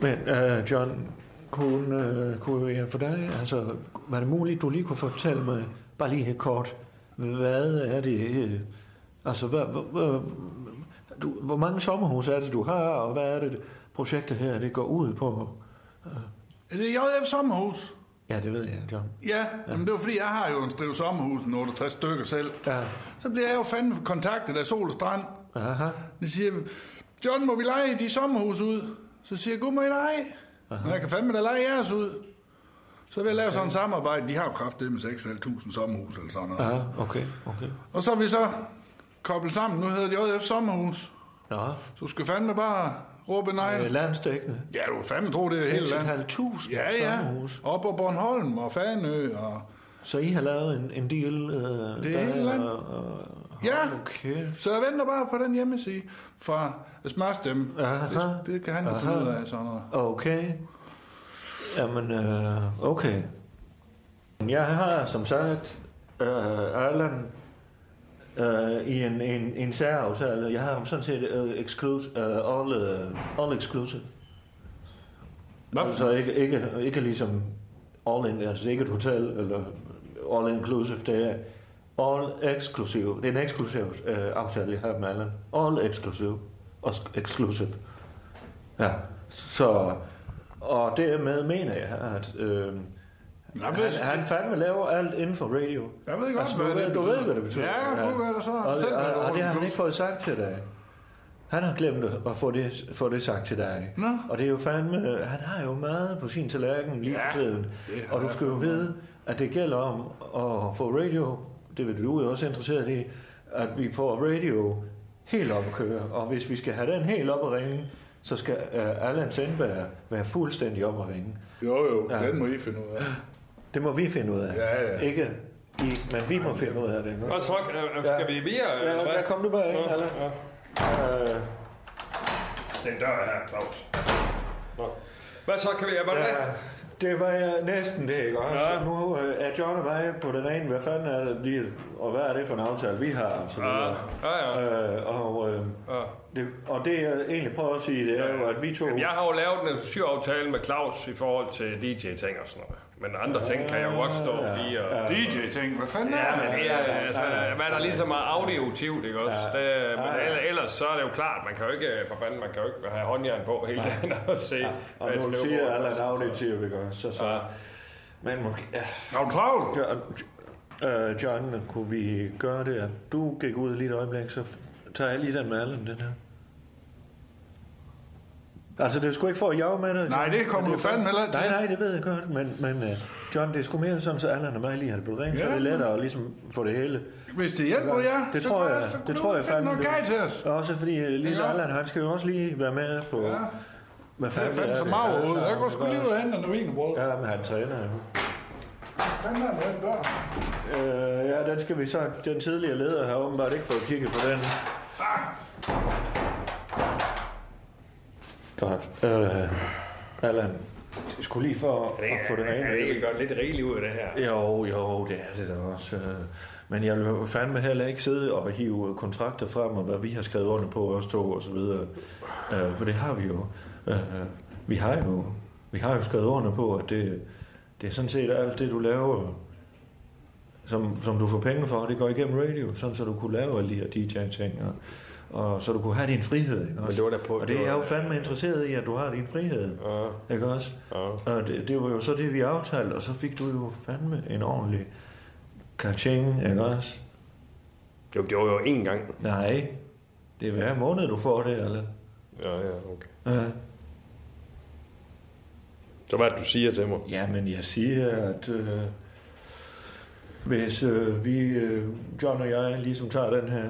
Men uh, John, kunne, uh, kunne jeg for dig, altså, var det muligt, du lige kunne fortælle mig, bare lige helt kort, hvad er det, øh, altså, hvad, hvad, hvad, du, hvor mange sommerhus er det, du har, og hvad er det, projektet her, det går ud på? Er det JF Sommerhus? Ja, det ved jeg, John. Ja, jamen det var fordi, jeg har jo en striv sommerhus, en 68 stykker selv. Ja. Så bliver jeg jo fandme kontaktet af Sol og Strand. Aha. De siger, John, må vi lege de sommerhus ud? Så siger jeg, god må I lege. Men jeg kan fandme da lege jeres ud. Så vil jeg lave sådan en samarbejde. De har jo kraftet med 6.500 sommerhus eller sådan noget. Ja, okay, okay. Og så er vi så koblet sammen. Nu hedder det JF Sommerhus. Nå, Så du skal fandme bare råbe nej. øh, landstækkende. Ja, du fandme tro, det er hele landet. 6.500 Ja, ja. sommerhus. Op på Bornholm og Fanø og... Så I har lavet en, en deal? Øh, Det er hele landet. og, Ja, Okay. så jeg venter bare på den hjemmeside fra Smørstemme. Aha. Det, det kan han jo finde ud af sådan noget. Okay. Jamen, øh, okay. Jeg har som sagt øh, Erland øh, i en, en, en særaftale. Jeg har ham sådan set øh, exclusive, øh, all, øh, all exclusive. Hvad? Altså ikke, ikke, ikke ligesom all in, altså ikke et hotel eller all inclusive, det er all exclusive. Det er en eksklusiv øh, aftale, jeg har med Allan. All exclusive. Også exclusive. Ja, så... Og dermed mener jeg, at øh, Jeg han, ved, han fandme laver alt inden for radio. jeg ved godt, Altså, hvad du, ved, det du ved, hvad det betyder. Ja, jeg ved, hvad det så. Og, Selv og, og, og det har han ikke fået sagt til dig. Han har glemt at få det, få det sagt til dig. Nå. Og det er jo fandme... Han har jo meget på sin tallerken lige Ja, for tiden. Og du skal jo vide, at det gælder om at få radio, det vil du jo også interesseret i, at vi får radio helt op at køre. Og hvis vi skal have den helt op at ringe, så skal uh, Allan Sandberg være fuldstændig op at ringe. Jo, jo, Ja. den må I finde ud af. Det må vi finde ud af. Ja, ja. Ikke I, men vi må finde ud af det. Og så øh, skal vi videre, Ja, eller hvad? kom du bare ind, Nå, Allan. ja. Øh, Den dør her, Claus. Nå. Hvad så? Kan vi... Var det Ja, det var jeg næsten det, ikke også? Ja. Ja. Nu øh, er John og mig på det rene. Hvad fanden er det lige, og hvad er det for en aftale, vi har? Og, så Ja, videre. ja, ja. Øh, og, øh, ja. det, og det jeg egentlig prøver at sige, det er jo, at vi to... Jamen, jeg har jo lavet en syraftale med Claus i forhold til DJ-ting og sådan noget. Men andre ting kan jeg jo godt stå Ja, lige og... ja. DJ-ting, hvad fanden Ja, er men det? er, altså, hvad der ligesom er audiotivt, ikke også? Det, men ellers- ellers så er det jo klart, man kan jo ikke, for fanden, man kan jo ikke have håndjern på hele dagen og se, Og hvad nu siger alle er. en auditiv, ikke også? Så, så, Ja. Men måske... Ja. Er du travlt? John, øh, John, kunne vi gøre det, at du gik ud lige et øjeblik, så tager jeg lige den med Allen, den her. Altså, det er sgu ikke for at jage med dig. Nej, det kommer Men du fandme heller Nej, nej, det ved jeg godt, men, men uh, John, det er sgu mere sådan, så Allan og mig lige har det blevet rent, så Ja. er det lettere at ligesom få det hele. Hvis det hjælper jer, Det så tror jeg, så det tror jeg fandme. noget gej til os. Også fordi øh, lille Ja. Allan, han skal jo også lige være med på... Ja. Hvad Så er fanden fandme så det? meget ud. Ja, Jeg går sgu lige ud og hente noget. Ja, men han træner jo. Hvad fanden er det, den? Øh, ja, den skal vi så... Den tidligere leder har åbenbart ikke fået kigget på den. Godt. Øh, Allan, det skulle lige for at få det kan rene. ikke gøre lidt rigeligt ud af det her. Jo, jo, det er det da også. øh. Men jeg vil fandme heller ikke sidde og hive kontrakter frem, og hvad vi har skrevet under på, os to og så videre. Øh, for det har vi jo. Øh, vi har jo, vi har jo skrevet under på, at det, det er sådan set alt det, du laver, som, som du får penge for, det går igennem radio, sådan så du kunne lave alle de her DJ-ting, og, og så du kunne have din frihed. Ikke også? det var da på- og det det er jeg jo fandme interesseret i, at du har din frihed. Ja. Ikke også? Ja. Og det, det var jo så det, vi aftalte, og så fik du jo fandme en ordentlig kaching, ikke også? Jo, det var jo én gang. Nej, det er hver måned, du får det, eller? Ja, ja, okay. Ja. Så hvad det, du siger til mig? Ja, men jeg siger, at øh, hvis øh, vi, øh, John og jeg, ligesom tager den her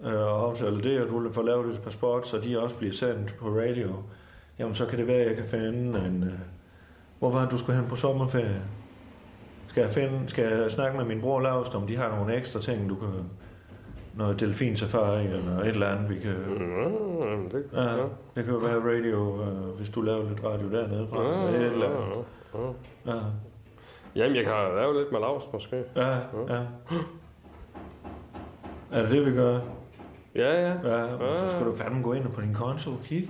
og aftaler det, og du får lavet et par spots, så de også bliver sendt på radio, jamen så kan det være, at jeg kan finde en... Øh, hvor var det, du skulle hen på sommerferie? Skal jeg, finde, skal jeg snakke med min bror Laust, om de har nogle ekstra ting, du kan... Noget delfinsafari eller et eller andet, vi kan... Ja, jamen, det, Ja, det kan jo være radio, øh, hvis du laver lidt radio dernede fra. Ja, eller et eller ja, andet. ja. Ja. Jamen, jeg kan lave lidt med Lars, måske. Ja, ja. Er det det, vi gør? Ja, ja. Ja, og så skal du fandme gå ind på din konto og kigge.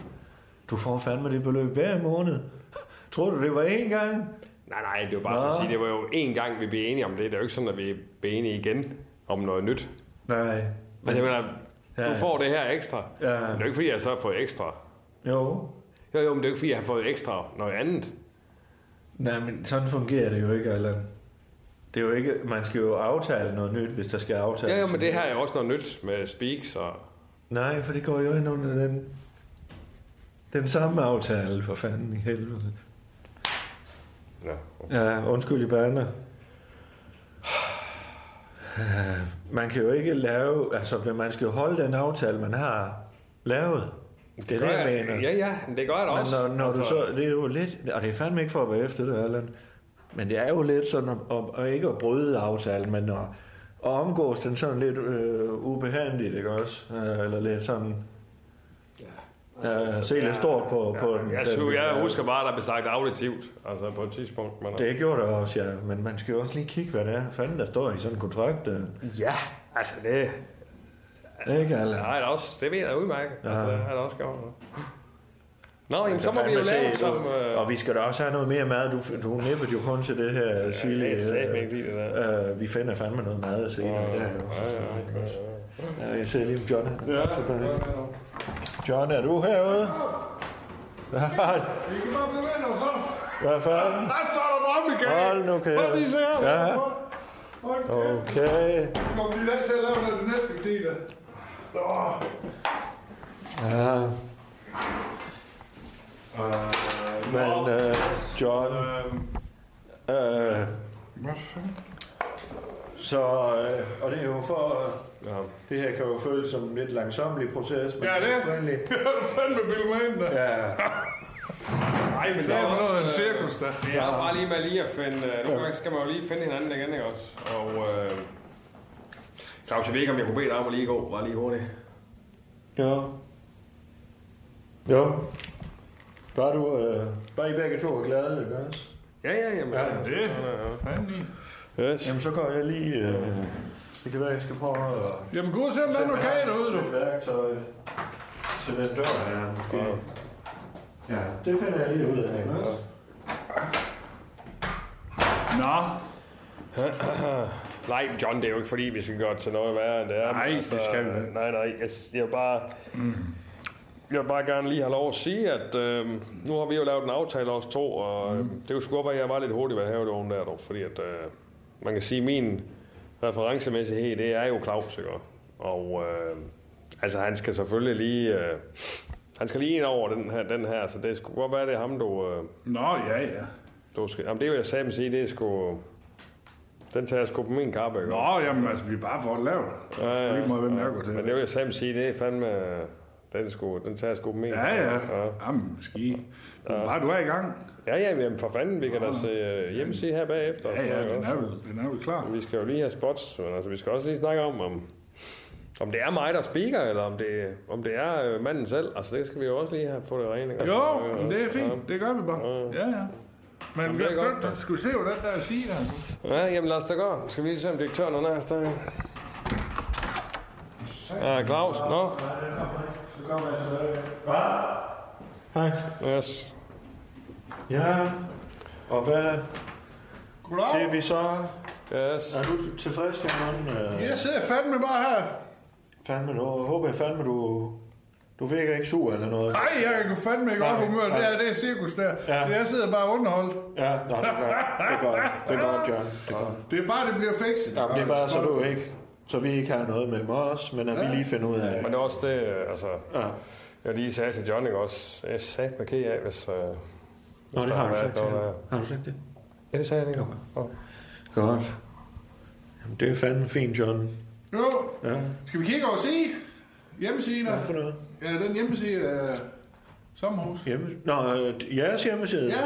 Du får fandme det beløb hver måned. Tror du, det var én gang? Nej, nej, det var bare for at Nå. sige, det var jo én gang, vi blev enige om det. Det er jo ikke sådan, at vi bliver enige igen om noget nyt. Nej. Altså, jeg mener, Ja. du får det her ekstra. Ja. Men det er jo ikke, fordi jeg så har fået ekstra. Jo. Jo, jo, men det er jo ikke, fordi jeg har fået ekstra noget andet. Nej, men sådan fungerer det jo ikke, Allan. Det er jo ikke, man skal jo aftale noget nyt, hvis der skal aftales. Ja, jo, men det her er jo også noget nyt med Speaks og... Nej, for det går jo ind under den, den samme aftale, for fanden i helvede. Ja, Ja, undskyld i baner. Man kan jo ikke lave, altså man skal jo holde den aftale, man har lavet. Det, er gør det, jeg mener. ja, ja, det gør jeg da Men også. Når, når du Altså- så, det er jo lidt, og det er fandme ikke for at være efter det, Allan, men det er jo lidt sådan, at, at, at ikke at bryde aftalen, men at, at omgås den sådan lidt øh, ubehandligt, ikke også? Øh, eller lidt sådan, ja, se lidt stort på, på den. Jeg, den, synes, jeg øh, husker bare, der blev sagt auditivt, altså på et tidspunkt. Men, Det gjorde det også, ja. Men man skal jo også lige kigge, hvad det er. Fanden, der står i sådan en kontrakt. øh. Ja, altså det... Ikke, Allan? Nej, det, er også, det ved jeg udmærket. Ja. Altså, det er det også gjort. Nå, jamen, så må vi jo lave se, som... Øh, Og vi skal da også have noget mere mad. Du, du nippede jo kun til det her chili. jeg sagde mig ikke lige det der. Øh, vi finder fandme noget mad senere. Ja, Ja, ja, ja, ja, jeg ser lige om John er Ja, tilbage. John, er du herude? Ja, Vi kan bare blive og så... Hvad fanden? Der står der drømme, Michael. Hold nu kæft. Prøv lige se her. Ja. Okay. Nu kommer der til at lave det næste der. Nå. Ja. Men øh, John, øh, Hvad fanden? så, øh, og det er jo for, øh, ja. det her kan jo føles som en lidt langsomlig proces. Men Ja, det er. Det har du fandme mig ind, der. Ja, Nej, men Det der er er noget af en også, cirkus, der. Det er bare lige med lige at finde... øh, Nogle gange skal man jo lige finde hinanden igen, ikke også? Og... Øh, Claus, jeg ved ikke, om jeg kunne bede dig om at lige gå, bare lige hurtigt. ja. Jo. Bare du, øh, bare I begge to er glade, ikke også? Ja, ja, jamen... Ja, det. det. Fanden i. Yes. Jamen, så går jeg lige... Øh, det kan være, jeg skal prøve at... Jamen, gå og se, om der er noget kage derude, du. Værktøj til den dør her, måske. Ja, det finder jeg lige ud af. ikke også? Nå. Nej, John, det er jo ikke fordi, vi skal gøre til noget værre, end det er. Nej, men det skal vi ikke. Nej, nej, jeg, jeg bare... Jeg vil bare gerne lige have lov at sige, at øh, nu har vi jo lavet en aftale os to, og øh, det kunne sgu godt være, at jeg var lidt hurtig ved at have det oven der, dog, fordi at, øh, man kan sige, at min referencemæssighed, det er jo Claus, ikke? Og øh, altså, han skal selvfølgelig lige... Øh, han skal lige ind over den her, den her, så det skulle godt være, det er ham, du... Øh, Nå, ja, ja. du skal, jamen, det vil jeg sammen sige, det er sgu... Den tager jeg sgu på min kappe, ikke? Nå, jamen, altså, vi er bare for at lave det. Ja, ja, ja. til. Men det vil jeg sammen sige, det er fandme... Den, sgu, den tager sgu min. Ja, ja. ja. Jamen, ski. Bare du er i gang. Ja, ja, jamen for fanden, vi kan da se øh, hjemmeside her bagefter. Ja, ja, den er vel, den er vel klar. Vi skal jo lige have spots, men altså, vi skal også lige snakke om, om, om det er mig, der speaker, eller om det, om det er øh, manden selv. Altså, det skal vi jo også lige have få det rene. ikke? Jo, Altså, øh, men det er ja. fint. Det gør vi bare. Ja, ja. Men Jamen, det er godt, skulle vi se, hvad den der siger der? Ja, jamen lad os da gå. Skal vi lige se, om direktøren er nær stadig? Ja, Claus, nå. Hej. Yes. Ja, og hvad Goddag. siger vi så? Yes. Er du tilfreds? Øh, Jeg sidder fandme bare her. Fandme, nu håber jeg fandme, du... Du virker ikke sur eller noget. Nej, jeg kan fandme ikke Nej, humør. nej. Det er det cirkus der. Ja. Jeg sidder bare underholdt. Ja, nå, det er godt. Det er godt, det er godt John. Det er godt. Det er bare, det bliver fikset. Ja, men det er bare, så du ikke... Så vi ikke har noget mellem os, men at vi lige finder ud af Men det. er også det, altså... Ja. Jeg lige sagde til John, ikke også? Jeg sagde mig ked af, hvis... Øh, Nå, det har du sagt ja. Har du sagt det? Ja, det sagde jeg ikke. Oh. Godt. Jamen, det er fandme fint, John. Jo, Ja, skal vi kigge over og se hjemmesiden? hvad for noget? Ja, den hjemmeside af Sommerhus. Hjemme... Nå, øh, jeres hjemmeside? Ja,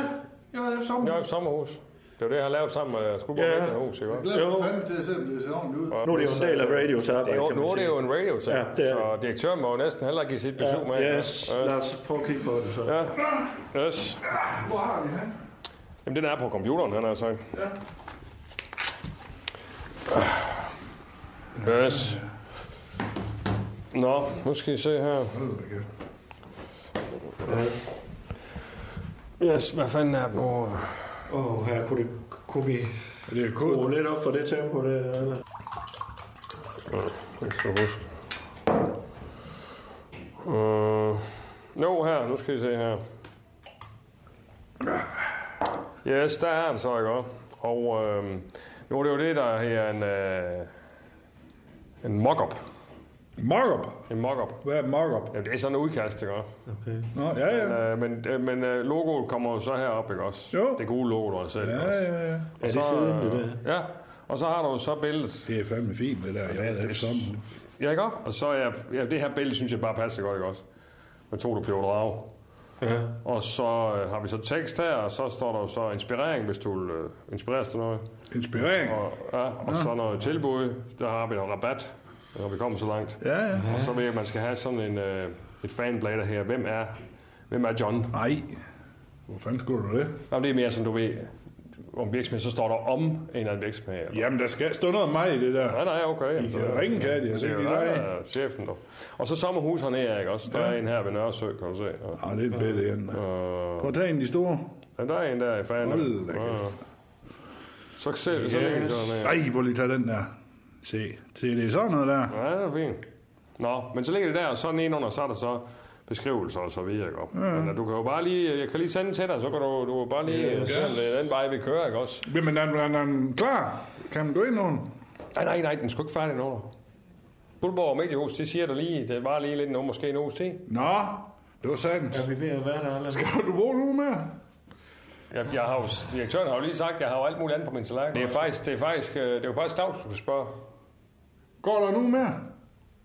jeg har Jeg har Sommerhus. Det er jo det, jeg har lavet sammen med Skuldborg Ja. ja. hus, ikke Jeg også? glæder mig Jo. fandme til at se, om det ser ordentligt ud. Nu er det jo en del af radios Det er arbejde, nu er det jo en radio Ja, det er så direktøren må jo næsten heller give sit besøg med. Ja, ikke? yes. Lad os prøve at kigge på det så. Ja, yes. Hvor har vi han? Jamen, den er på computeren, han har sagt. Ja. Yes. Nå, nu skal I se her. Yes, hvad fanden er det nu? Åh, oh, her kunne, det, kunne vi Det er skrue lidt op for det tempo der, eller? Jeg skal huske. Uh, jo, her. Nu skal I se her. Yes, der er han så, ikke også? Og øh, nu er det jo det, der er en, øh, en mock-up. Mockup. En mock-up. Hvad er mockup? Ja, det er sådan en udkast, ikke også? Okay. Nå, ja, ja. Øh, men øh, men øh, logoet kommer jo så herop, ikke også? Jo. Det gode logo, du har selv. Ja, også? ja, ja. Og det så, siden, det øh, Ja, og så har du så billedet. Det er fandme fint, det der. Jeg det- ved det Sommerhus. Ja, ikke også? Og så er ja, det her billede, synes jeg bare passer godt, ikke også? Med to, der flyver drage. Ja. Og så øh, har vi så tekst her, og så står der jo så inspirering, hvis du vil øh, inspireres til noget. Inspirering. Og, ja, og så noget tilbud. Der har vi noget rabat, når vi kommer så langt. Ja, ja. Og så ved jeg, at man skal have sådan en, øh, et fanblad her. Hvem er, hvem er John? Nej. Hvor fanden skulle du det? Jamen, det er mere som du ved, om virksomhed, så står der om en eller anden virksomhed. Eller? Jamen, der skal stå noget af mig i det der. Nej, nej, okay. Jamen, kan ringe, kan de, og så er kan de lege. der er chefen, dog. Og så sommerhus hernede, ikke også? Der Ja. er en her ved Nørresø, kan du se. Og, Ja, det er et bedre igen. øh, Prøv at tage en af de store. ja, der er en der i fanden. Hold da kæft. Så, så, så ligger de sådan her. Ej, prøv lige tage den der. Se, se det er sådan noget der. Ja, det er fint. Nå, men så ligger det der, og så nedenunder, så er der så beskrivelser og så videre, ikke? Ja. Men øh, du kan jo bare lige, jeg kan lige sende den til dig, så kan du, du bare lige Ja. ja. se, er den vej, vi kører, ikke også? Jamen, er, er, er den klar? Kan gå ind nogen? Nej, nej, nej, den sgu ikke færdig nu. Guldborg Mediehus, det siger der lige, det var lige lidt nu, måske en uges tid. Nå, det var sandt. Er vi ved at være der allerede? Skal du bruge nu mere? Jeg, jeg har jo, direktøren har jo lige sagt, at jeg har jo alt muligt andet på min tallerken. Det er faktisk, det er faktisk, øh, det er jo faktisk Claus, du skal spørge. Går der nu mere?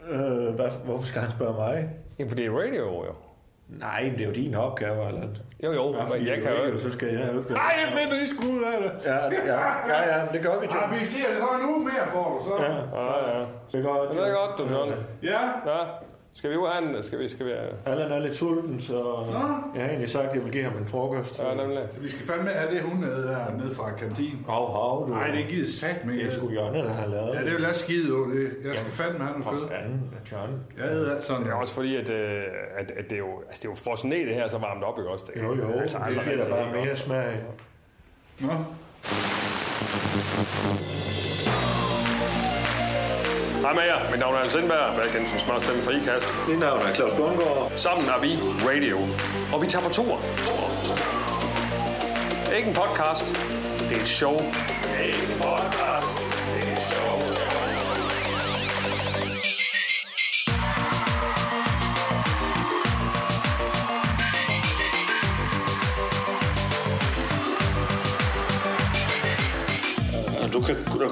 Øh, hvad, hvorfor skal han spørge mig? Jamen, for det er radio, jo. Nej, men det er jo din opgave, eller Jo, jo, Ja, men jeg kan jo... Så skal jeg jo ikke være... Nej, det finder I sgu ud af det. Ja, ja, ja, ja, det gør vi, Ja, John. vi siger, at der er en uge mere for du, så. Ja, Ja, ja. det er godt. Det er godt, du, John. Ja. Ja, skal vi ud have en... Skal vi... Skal vi Allan er lidt sulten, så jeg har egentlig sagt, at jeg vil give ham en frokost. ja, nemlig. Vi skal fandme have det hunde der nede fra kantinen. Hav, hav, du. Nej, det gider sat med. Det er sgu Jonna, der har lavet Ja, det er jo lad skide jo, det. Jeg skal fandme have noget kød. For fanden, John. Jeg ved alt sådan. Det er også fordi, at, øh, at, at det er jo, altså det er jo frosset ned det her, så varmt op, ikke også? Det, Jo, jo, altså, det giver da bare mere smag. Nå. Hej med jer, mit navn er Hans Sindberg, jeg er kendt som smørstemme fra IKAST. Mit navn er Claus Bundgaard. Sammen er vi Radio, og vi tager på tur. Ikke en podcast, det er et show. Ikke en podcast,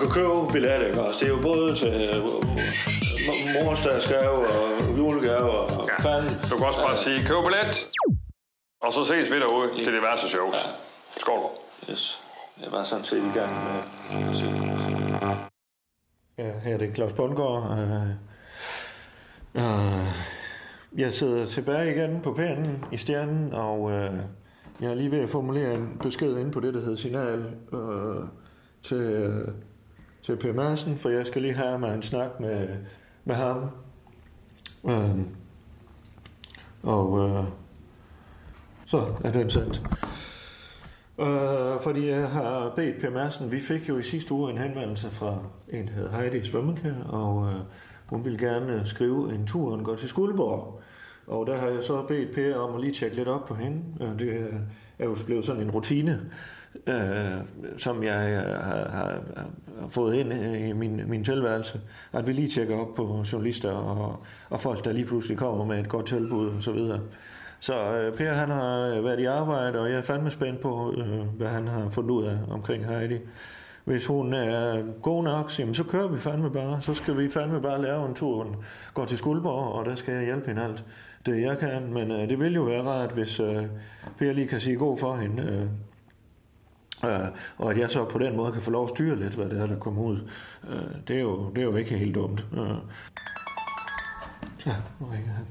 kan, købe billetter, ikke også? Det er jo både til øh, mo- morsdagsgave og julegave og ja. fanden. Du kan også bare sige, køb billet, og så ses vi derude til diverse shows. Skål. Yes. Jeg var sådan set i gang med at se. Ja, her er det Claus Bundgaard. Uh, uh, jeg sidder tilbage igen på pinden i stjernen, og uh, jeg er lige ved at formulere en besked ind på det, der hedder signal uh, til, uh, til Per Madsen, for jeg skal lige have mig en snak med, med ham. Øhm, og øh, så er den sendt. Øh, fordi jeg har bedt Per Madsen, vi fik jo i sidste uge en henvendelse fra en, der hedder Heidi Svømmekær, og øh, hun ville gerne skrive en tur, og til Skuldborg. Og der har jeg så bedt Per om at lige tjekke lidt op på hende. Øh, det er jo blevet sådan en rutine, øh, som jeg øh, har, har, har fået ind øh, i min, min tilværelse. At vi lige tjekker op på journalister og, og folk, der lige pludselig kommer med et godt tilbud og så videre. Så øh, Per han har øh, været i arbejde, og jeg er fandme spændt på, øh, hvad han har fundet ud af omkring Heidi. Hvis hun er god nok, jamen, så kører vi fandme bare. Så skal vi fandme bare lave en tur. Hun går til Skuldborg, og der skal jeg hjælpe hende alt det, jeg kan. Men øh, det vil jo være rart, hvis øh, Per lige kan sige god for hende. Øh, øh, og at jeg så på den måde kan få lov at styre lidt, hvad det er, der kommer ud. Øh, det, er jo, det er jo ikke helt dumt. Øh. Ja, nu ringer han.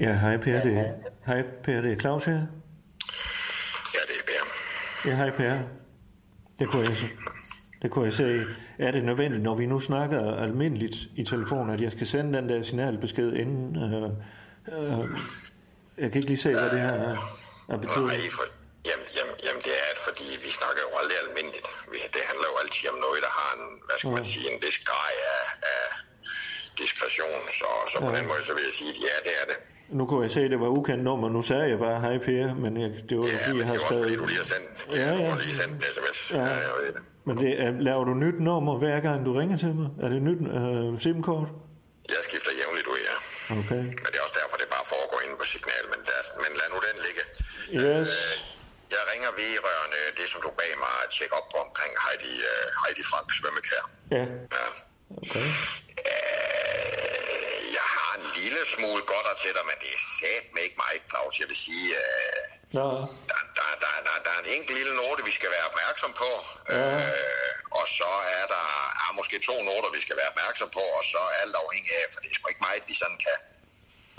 Ja, hej Per, det er, hej Per, det er Claus her. Ja, det er Per. Ja, hej Per. Det kunne jeg se. Det kunne jeg se. Er det nødvendigt, når vi nu snakker almindeligt i telefon, at jeg skal sende den der signalbesked inden? Øh, øh, jeg kan ikke lige se, hvad det her er, er betydet. Nej, for, jamen, jamen, jamen, det er, at fordi vi snakker jo aldrig almindeligt. Vi, det handler jo altid om noget, der har en, hvad skal man sige, en vis grad af, af diskretion. Så, så på Ja. den måde, så vil jeg sige, at ja, det er det. Nu kunne jeg se, at det var ukendt nummer. Nu sagde jeg bare hej Per, men jeg, det var jo Ja, fordi, jeg det har er også skrevet... fordi, du lige har sendt, Ja, ja. lige sendt en sms. Ja. Ja. jeg ved det. Men det er, laver du nyt nummer hver gang, du ringer til mig? Er det nyt øh, SIM-kort? Jeg skifter jævnligt ud, ja. Okay. Men det er også derfor, det bare foregår inde på signal. Men, der, men lad nu den ligge. Yes. Jeg ringer vedrørende det, som du bag mig at tjekke op på omkring Heidi, uh, Heidi Frank svømmekær. Ja. Ja. Okay. Øh, jeg har en lille smule godt til dig, men det er sat med ikke meget, Claus. Jeg vil sige, øh, Nå. der, der, der, der, der er en enkelt lille note, vi skal være opmærksom på. Ja. Øh, og så er der er måske to noter, vi skal være opmærksom på, og så er alt afhængig af, for det er sgu ikke meget, vi sådan kan,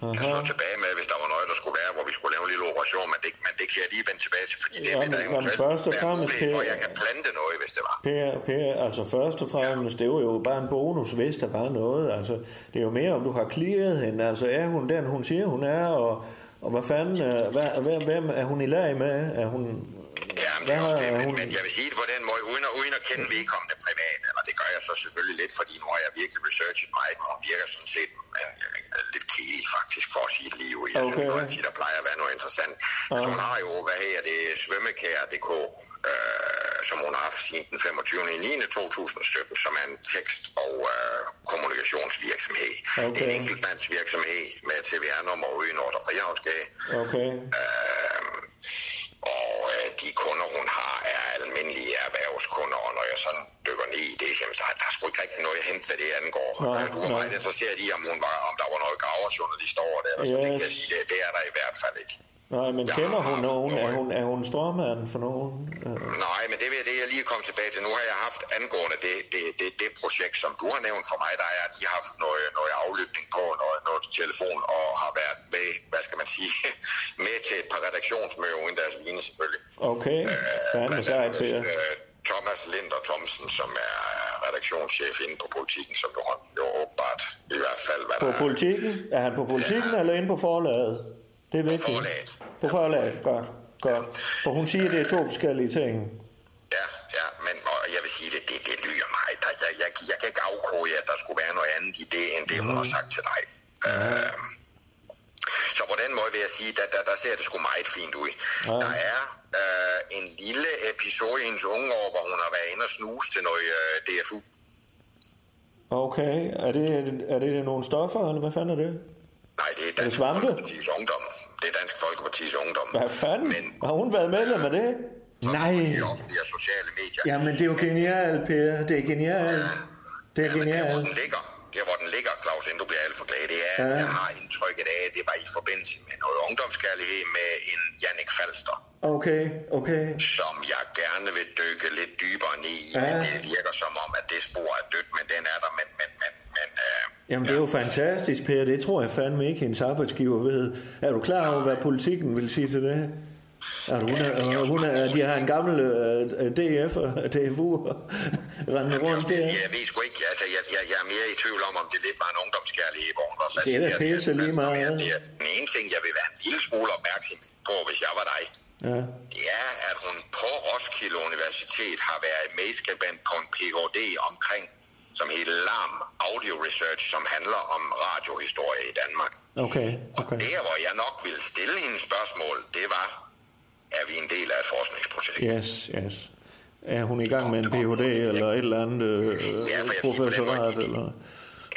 Jeg slår tilbage med, hvis der var noget, der skulle være, hvor vi skulle lave en lille operation, men det, men det kan jeg lige vende tilbage til, fordi det Ja, der men- men eventuelt først og fremmest mulighed kan- at jeg kan plante noget, hvis det var. Per, Per, altså først og fremmest, det var jo bare en bonus, hvis der var noget. Altså, det er jo mere, om du har clearet hende. Altså, er hun den, hun siger, hun er, og, og hvad fanden, øh, hvad, hvem, hvem er hun i lag med? Er hun... Jamen, det er også det, men, men jeg vil sige det på den måde, uden at, uden at kende vedkommende privat, så selvfølgelig lidt, fordi nu har jeg virkelig researchet mig, og hun virker sådan set øh, øh, lidt kelig faktisk, for at sige det lige ud. Jeg Okay. synes at der plejer at være noget interessant. Altså, hun har jo, hvad her det, svømmekær.dk, øh, som hun har haft siden den 25. 9. 2017, som er en tekst- og øh, kommunikationsvirksomhed. Okay. Det er en enkeltmandsvirksomhed med et CVR-nummer ude i Nordre Frihavnsgade. Okay. Øhm, og øh, de kunder, hun har, er almindelige erhvervskunder, og når jeg sådan dykker ned i det, jamen, så er der sgu ikke rigtig noget at hente, hvad det angår. Nej, du er nej. meget interesseret i, om, hun var, om der var noget graverjournalist over det, eller så det kan jeg sige, det, det er der i hvert fald ikke. Nej, men kender hun nogen? Er hun, er hun stormand for nogen? Øh, Nej, men det er det, jeg lige kom tilbage til. Nu har jeg haft angående det, det, det, det projekt, som du har nævnt for mig, der er lige haft noget, noget aflytning på, noget, noget telefon, og har været med, hvad skal man sige, med til et par redaktionsmøder uden deres lignende selvfølgelig. Okay, fandme sejt. Øh, Thomas Linder Thomsen, som er redaktionschef inde på politikken, som jo, jo åbenbart i hvert fald, hvad På der er. politikken? Er han på politikken eller inde på forlaget? Det er vigtigt. forlaget. På forlaget, godt. godt. For hun siger, det er to forskellige ting. Ja, ja, men og jeg vil sige, det, det, det lyder mig. Der, jeg, jeg, jeg kan ikke afkode, at der skulle være noget andet i det, end det, hun har sagt til dig. Øh, så på den måde vil jeg sige, der, der, der ser det sgu meget fint ud. Ja. Der er øh, en lille episode i hendes unge år, hvor hun har været inde og snuse til noget øh, DFU. Okay, er det, er det nogle stoffer, eller hvad fanden er det? Nej, det er Er det? Folkeparti's Ungdom. Det er Dansk Folkeparti's Ungdom. Hvad fanden? Har hun været medlem af det? Nej. De offentlige og sociale medier. Jamen, det er jo genialt, Per. Det er genialt. Det er Der, hvor genialt. den ligger, der hvor den ligger, Claus, inden du bliver alt for glad, det er, at Ja. jeg har indtrykket af, at det var i forbindelse med noget ungdomskærlighed med en Jannik Falster, Okay, okay. som jeg gerne vil dykke lidt dybere ned i. Ja. Men det virker som om, at det spor er dødt, men den er der, men, men, men, men øh, Jamen, det er jo fantastisk, Per. Det tror jeg fandme ikke, hendes arbejdsgiver ved. Er du klar over, hvad politikken vil sige til det? Er du, hun er, øh, hun er, de har en gammel uh, DF og DFU rendende rundt der. jeg ved sgu ikke, altså jeg, jeg, jeg er mere i tvivl om, om det lidt var en ungdomskærlighed, hvor hun var Det er da pisse lige meget. Det er den ene ting, jeg vil være en lille smule opmærksom på, hvis jeg var dig. Ja. det er, at hun på Roskilde Universitet har været medskribent på en Ph.D. omkring, som hedder LAM Audio Research, som handler om radiohistorie i Danmark. Okay, okay. Der, hvor jeg nok ville stille hende spørgsmål, det var, er vi en del af et forskningsprojekt? Yes, yes. Er hun i gang med en Ph.D. eller et eller andet øh, professorat? Eller?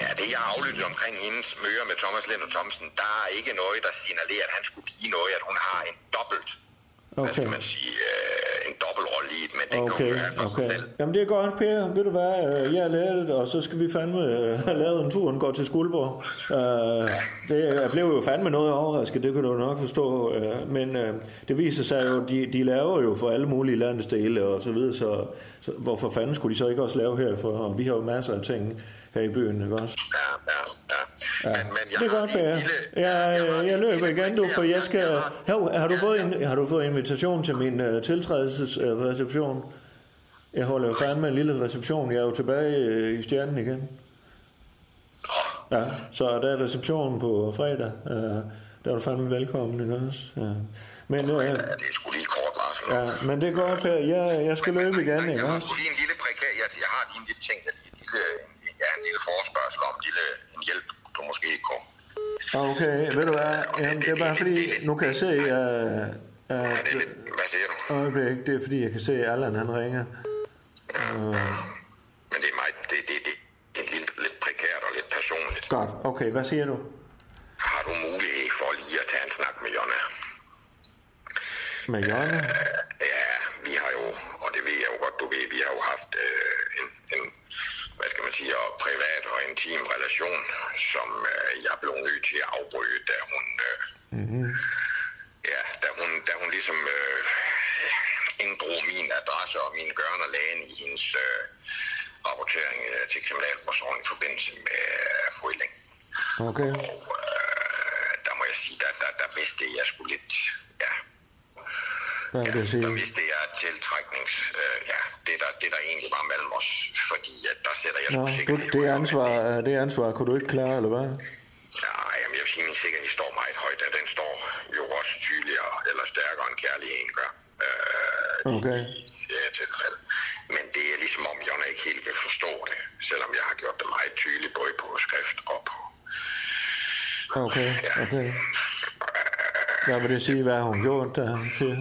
Ja, det jeg har aflyttet omkring hendes møder med Thomas Linder Thomsen, der er ikke noget, der signalerer, at han skulle give noget, at hun har en dobbelt, hvad Okay. skal man sige, øh, dobbeltrolle i det, men det kan Okay, gøre for sig okay. selv. Jamen det er godt, Per. Ved du hvad, øh, jeg er lært, og så skal vi fandme øh, have lavet en tur, og gå til Skuldborg. Uh, det jeg blev jo fandme noget overrasket, det kan du nok forstå. Uh, men uh, det viser sig jo, de, de laver jo for alle mulige landesdele og så videre, så, så hvorfor fanden skulle de så ikke også lave her? For og vi har jo masser af ting her i byen, ikke også? Ja, ja, ja. Ja, det er godt, Per. Jeg, jeg, jeg løber igen, du, for jeg skal... Hov, har, du fået en, har du fået invitation til min uh, tiltrædelsesreception? Jeg holder jo fandme en lille reception. Jeg er jo tilbage øh, i stjernen igen. Ja, så der er reception på fredag. Uh, der er du fandme velkommen, ikke også? Ja. Men, uh, Det er sgu lige kort varsel. ja, men det er godt, Per. Jeg, jeg skal løbe igen, ikke Jeg har også? lige en lille prekær, jeg, jeg har lige en lille ting, en lille, ja, en lille forspørgsel om en lille en hjælp, du måske ikke kunne. Okay, ved du hvad? Jamen, det er bare fordi, nu kan jeg se, at... Uh, Hvad siger du? Øjeblik, det er fordi, jeg kan se, at Allan han ringer. Uh, Men det er meget, det, det, det, det er lidt, lidt prekært og lidt personligt. godt, okay, hvad siger du? Har du mulighed for lige at tage en snak med Jonna? Med Jonna? Ja, vi har jo, og det ved jeg jo godt, du ved, vi har jo haft øh, en, en, hvad skal man sige, og privat og intim relation, som øh, jeg blev nødt til at afbryde, da hun, øh, Mm-hmm. ja, da hun, da hun ligesom øh, inddrog min adresse og min gørn og lagen i hendes øh, rapportering øh, til Kriminalforsorgen i forbindelse med øh, Frøling. Okay. Øh, jeg sige, der, der, der mistede jeg sgu lidt, ja, Hvad vil det sige? der mistede jeg tiltræknings, øh, ja, det der, det der egentlig var mellem os, fordi at der sætter jeg du, sikkerhed. det, ansvar, øh, det ansvar kunne du ikke klare, eller hvad? Ja, jamen, jeg vil sige, at min sikkerhed står meget højt, og den står jo også tydeligere eller stærkere end kærligheden gør. Øh, Okay. i det her tilfælde. Men det er ligesom om, Jonna ikke helt vil forstå det, selvom jeg har gjort det meget tydeligt, både på skrift og på... Okay, okay. Hvad vil det sige, hvad hun gjort der? Siger?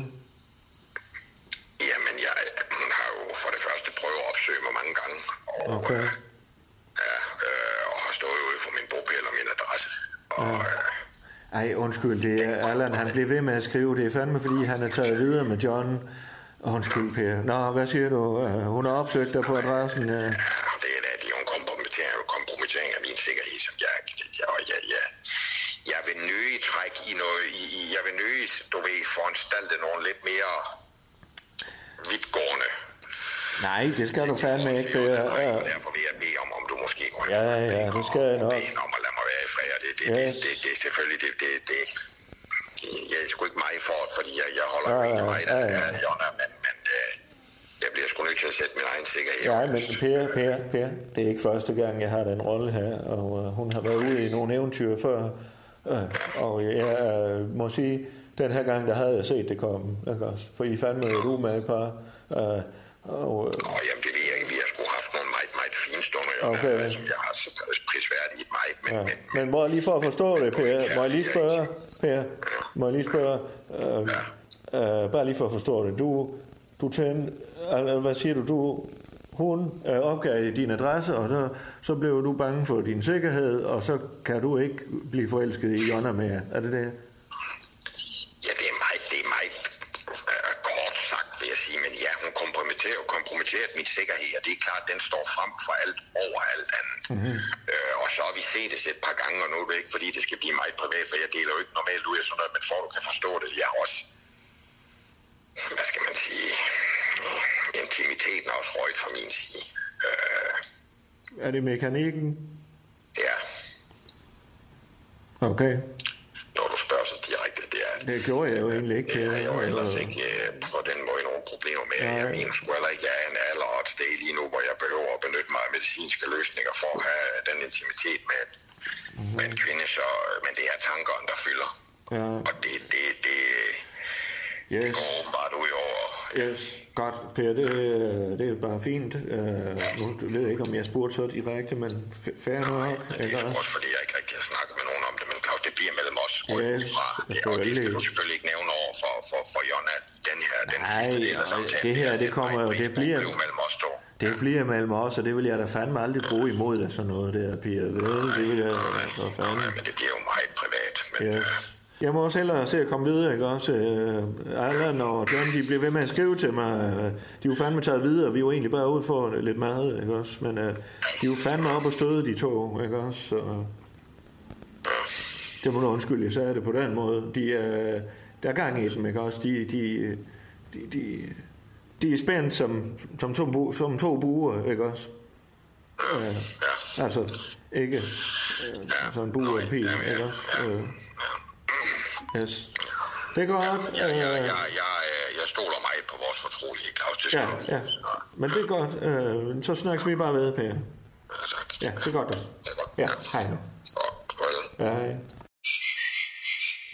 Okay. ja, øh, og har stået ude for min bopæl og min adresse. Og, øh, Ej, undskyld, det er Allan, han bliver ved med at skrive. Det er fandme, fordi han er taget videre med John. Undskyld, Per. Nå, hvad siger du? Øh, Hun har opsøgt dig på adressen. og det er det er en kompromittering, kompromittering af min sikkerhed, som jeg, jeg, jeg, jeg, jeg vil nøge træk i noget, i, jeg vil nøge, du ved, foranstalte nogle lidt mere Nej, det skal du fandme ikke, og Ja, derfor vil jeg bede om, om du måske går ja, ja, det skal jeg nok. bede om at lade mig være i fred, det, det, Yes. det, det, det, er selvfølgelig, det, det, det, jeg er sgu ikke mig for det, fordi jeg, jeg holder Ja, ja, egentlig meget ja, af ja. men, men øh, jeg bliver sgu nødt til at sætte min egen sikkerhed. Ja, men Per, Per, Per, det er ikke første gang, jeg har den rolle her, og øh, hun har været ude i nogle eventyr før, øh, og jeg øh, må sige, den her gang, der havde jeg set det komme, ikke også? For I fandme et umage par, øh, og, øh, Og jamen, det ved jeg ikke. Vi har sgu haft nogle meget, meget fine stunder, jo, Okay. okay. som jeg har så prisværdigt meget. Men, Ja. men, Men må jeg lige for at forstå det, Per, må jeg lige spørge, Per, må jeg lige spørge, øh, øh, bare lige for at forstå det, du, du tændte, altså, hvad siger du, du, hun øh, opgav din adresse, og så, så blev du bange for din sikkerhed, og så kan du ikke blive forelsket i Jonna mere, er det det? Min sikkerhed, og det er klart, den står frem for alt over alt andet. Mm-hmm. Øh, og så har vi set det et par gange, og nu er det ikke, fordi det skal blive meget privat, for jeg deler jo ikke normalt ud af sådan noget, men for at du kan forstå det, jeg er også, hvad skal man sige, intimiteten er også røget fra min side. Øh, Er det mekanikken? ja, Okay. når du spørger så direkte, det er, Det gjorde jeg jo egentlig ikke. Det har jeg jo ellers Eller- ikke øh, på den måde nogen problemer med. Nej. Jeg mener sgu heller ikke, jeg er en et sted lige nu, hvor jeg behøver at benytte mig af medicinske løsninger for at have den intimitet med, mm-hmm. med en kvinde. Så, men det er tankerne, der fylder. Ja, Og det, det, det, yes. går åbenbart ud over... Yes, godt, Per, det, det er bare fint. Uh, nu ved jeg ikke, om jeg spurgte så direkte, men fair nok. Det Ikke er også? fordi, jeg ikke rigtig har snakket med nogen om det, men Claus, det bliver mellem os. Yes, Det, og det skal du selvfølgelig ikke nævne over for, for, for Jonna, den her, den Nej, sidste del af samtalen. det her, er det et kommer jo- det bliver- mellem os to. Det bliver mellem os, og det vil jeg da fandme aldrig bruge imod dig, sådan noget der, Pia. Vel, det vil jeg for fanden. Men det bliver jo meget privat. Men, Yes. Jeg må også hellere se at komme videre, ikke også? Øh, Allan og John, de bliver ved med at skrive til mig. Øh, de er jo fandme taget videre. Vi er jo egentlig bare ude for lidt mad, ikke også? Men uh, de er jo fandme op og støde, de to, ikke også? Så, det må du undskylde, jeg sagde det på den måde. De er, der er gang i dem, ikke også? De, de, de, de, de er spændt som, som, som, bu, som to buer, ikke også? Uh, altså, ikke uh, sådan en bue og en pil, ikke også? Uh, yes. Det er godt. jeg, jeg, jeg, jeg, øh, jeg stoler meget på vores fortrolige, Claus. Det skal ja, ja. Men det er godt. Uh, så snakkes vi bare ved, Per. Ja, tak. Ja, det er godt. Da. Det er. Ja, hej nu. Hej.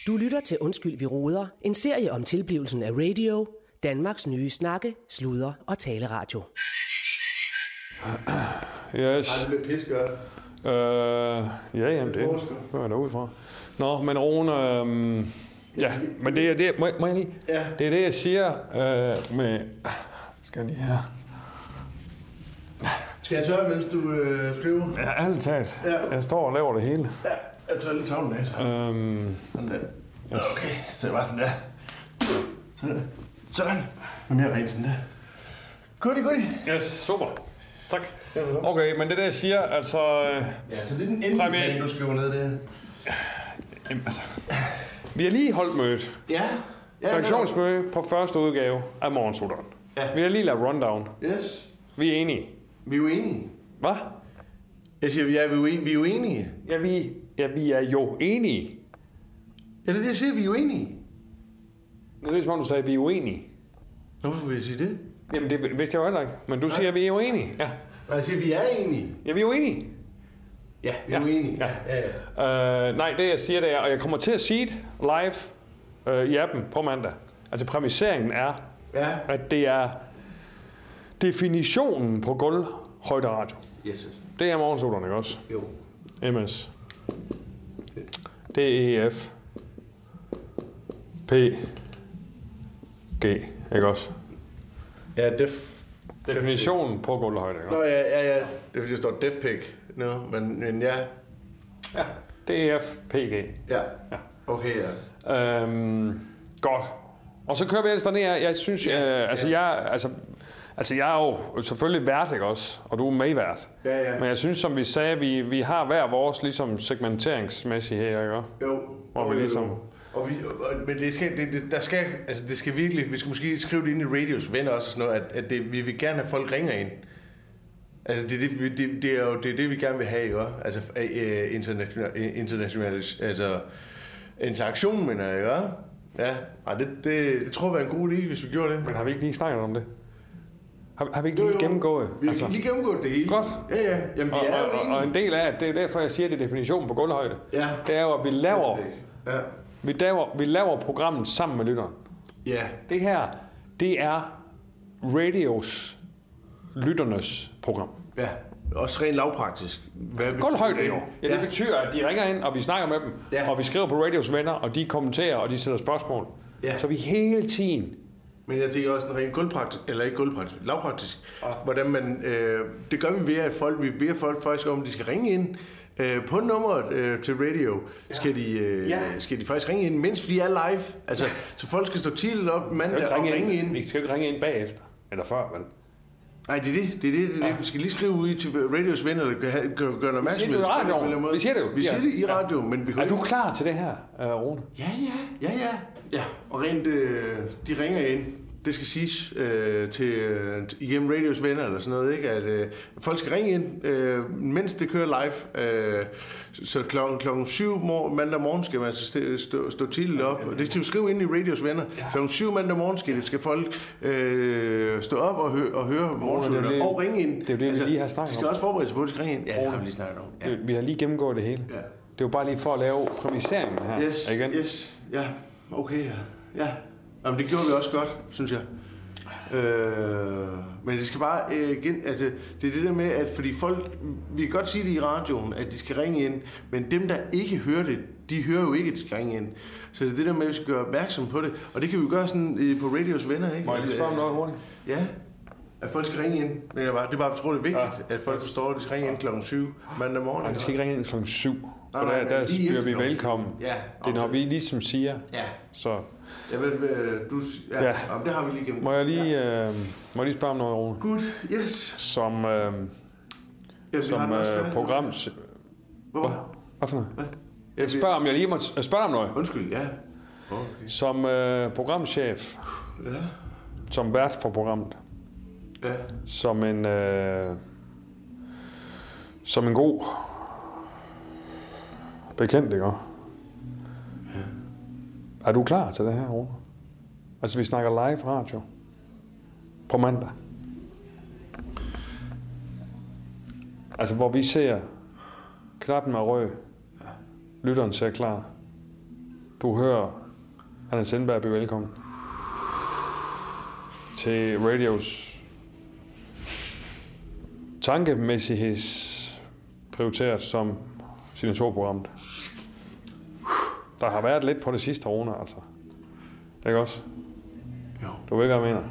Du lytter til Undskyld, vi råder. En serie om tilblivelsen af radio. Danmarks nye snakke, sludre og taleradio. Yes. Det bliver pissegodt. Øh, ja, jamen det hører jeg da ud fra. Nå, men Rune, øh, ja, men det er det, må, jeg- må jeg lige? Ja. Det er det, jeg siger øh, med, skal jeg lige her. Skal jeg tørre, mens du øh, skriver? Ja, ærligt talt. Ja. Jeg står og laver det hele. Ja, jeg tager lidt tavlen af. så. Øhm, Sådan der. Okay, så det var sådan der. Sådan. Sådan. Nu mere rent sådan der. Goodie, goodie. yes, super. Tak. Okay, men det er det, jeg siger, altså... Øh, Ja, så det er den endelige plan, du skriver ned der. Jamen, altså vi har lige holdt mødet. Ja. ja Redaktionsmøde på første udgave af Morgensutteren. Ja. Vi har lige lavet rundown. Yes. Vi er enige. Vi er jo enige. Hvad? Jeg siger, ja, vi er jo enige. Vi er jo enige. Ja, vi, ja, vi er jo enige. Ja, det er det, jeg siger, vi er jo enige. Det er som om, du sagde, at vi er uenige. Nå, hvorfor vil jeg sige det? Jamen, det vidste jeg jo heller ikke. Men du siger, at vi er uenige. Ja. Og jeg siger, vi er enige. Ja, vi er uenige. Ja, vi er uenige. Ja. ja. Øh, nej, det jeg siger, det er, og jeg kommer til at sige det live øh, i appen på mandag. Altså præmiseringen er, Ja. at det er definitionen på gulvhøjde radio. Yes. Det er morgensolerne, ikke også? Jo. MS. DEF. P. G. Ikke også? Ja, def. Definitionen på gulvhøjde, ikke Nå, også? ja, ja, ja. Det er fordi, der står def Nå, men, men ja. Ja. DEF. PG. Ja. Ja. Okay, ja. Øhm, godt. Og så kører vi ellers derned. Jeg synes, ja, øh, altså, jeg, altså, altså, jeg er jo selvfølgelig vært, ikke også? Og du er medvært. Ja, ja. Men jeg synes, som vi sagde, vi, vi har hver vores ligesom, segmenteringsmæssige her, ikke? Jo. Hvor jo, vi ligesom... jo. Og vi, og, men det skal, det, det, der skal, altså det skal virkelig, vi skal måske skrive det ind i radios venner også og sådan noget, at, at det, vi vil gerne have folk ringer ind. Altså det, er det, det, det, er jo det, er det, vi gerne vil have, ikke? også? Altså øh, international, international altså interaktion, mener jeg, ikke? Ja, Ej, det, det, det tror jeg var en god idé, hvis vi gjorde det. Men har vi ikke lige snakket om det? Har, har vi ikke lige gennemgået? Vi har altså, lige gennemgået det hele. Godt. Ja, ja. Jamen, vi og, er jo og, og, og en del af, det, det er derfor, jeg siger, det er definitionen på gulvhøjde. Ja. Det er jo, at vi laver, Ja. vi laver, vi laver programmet sammen med lytteren. Ja. Det her, det er radios lytternes program. Ja, også rent lavpraktisk. Hvad betyder Gulvhøjde det? jo. Ja, det betyder, at de ringer ind, og vi snakker med dem, Ja. og vi skriver på radios venner, og de kommenterer, og de stiller spørgsmål. Ja. Så vi hele tiden Men jeg tænker også en rent gulvpraktisk, eller ikke gulvpraktisk, lavpraktisk. Hvordan man, øh, det gør vi ved, at folk, vi beder folk faktisk om, at de skal ringe ind øh, på nummeret øh, til radio. Skal, de, øh, Ja. skal de faktisk ringe ind, mens vi er live. Altså, så folk skal stå tidligt op mandag og ringe, ringe ind. ind. Vi skal ikke ringe ind bagefter, eller før, vel? Nej, det er det. Det er det. det, er det. Vi skal lige skrive ud til radios venner, eller gøre, gøre, gøre en opmærksomhed. det jo i på det anden radioen. Vi siger det jo. Vi siger det i radio, men vi Er du klar til det her, uh, Rune? Ja, ja, ja, ja. Ja, og rent, øh, de ringer ind. Det skal siges øh, til, øh, igennem radios venner eller sådan noget, ikke? At øh, folk skal ringe ind, øh, mens det kører live. Øh, så klokken, klokken 7 mor, mandag morgen skal man altså stå, stå, stå tidligt op. Og det skal vi skrive ind i radios venner. Klokken 7 mandag morgen skal, skal folk øh, stå op og, hø, og høre er det- og ringe ind. det er jo det, vi lige har snakket De skal om. også forberede sig på, at de skal ringe ind. Ja, det har vi lige snakket om. Ja. Vi, vi har lige gennemgået det hele. Ja. Det er jo bare lige for at lave præmiseringen her. Yes, igen. yes, ja, okay, ja. ja. Jamen, det gjorde vi også godt, synes jeg. Øh, men det skal bare øh, gen, altså, det er det der med, at fordi folk, vi kan godt sige det i radioen, at de skal ringe ind, men dem, der ikke hører det, de hører jo ikke, at de skal ringe ind. Så det er det der med, at vi skal gøre opmærksom på det, og det kan vi gøre sådan øh, på radios venner, ikke? Må jeg lige spørge om noget hurtigt? Ja, at folk skal ringe ind. Men jeg bare, det er bare, jeg tror, det er vigtigt, ja. at folk forstår, at de skal ringe ind klokken 7 mandag morgen. Nej, de skal ikke ringe ind klokken 7. For Nej, nej, der, der lige bliver vi velkommen. Ja, det er når vi ligesom siger. Ja. Så Ved, øh, du, ja, Ja. ja. Jamen, det har vi lige gennem. må jeg lige, øh, må jeg lige spørge om noget, Rune? Good, yes. Som, øh, Ja, som øh, program... Hvor? Hvad for noget? Ja, Jeg spørger, om jeg lige må jeg spørger om noget. Undskyld, ja. Okay. Som øh, programchef, Ja. som vært for programmet, Ja. som en, øh, som en god bekendt, ikke? Er du klar til det her, Rune? Altså, vi snakker live radio på mandag. Altså, hvor vi ser knappen er rød, lytteren ser klar. Du hører Anna Sindberg blive velkommen til radios tankemæssigheds prioriteret som signaturprogrammet. Der har været lidt på det sidste Rune, altså. Ikke også? Jo. Du ved, hvad jeg mener?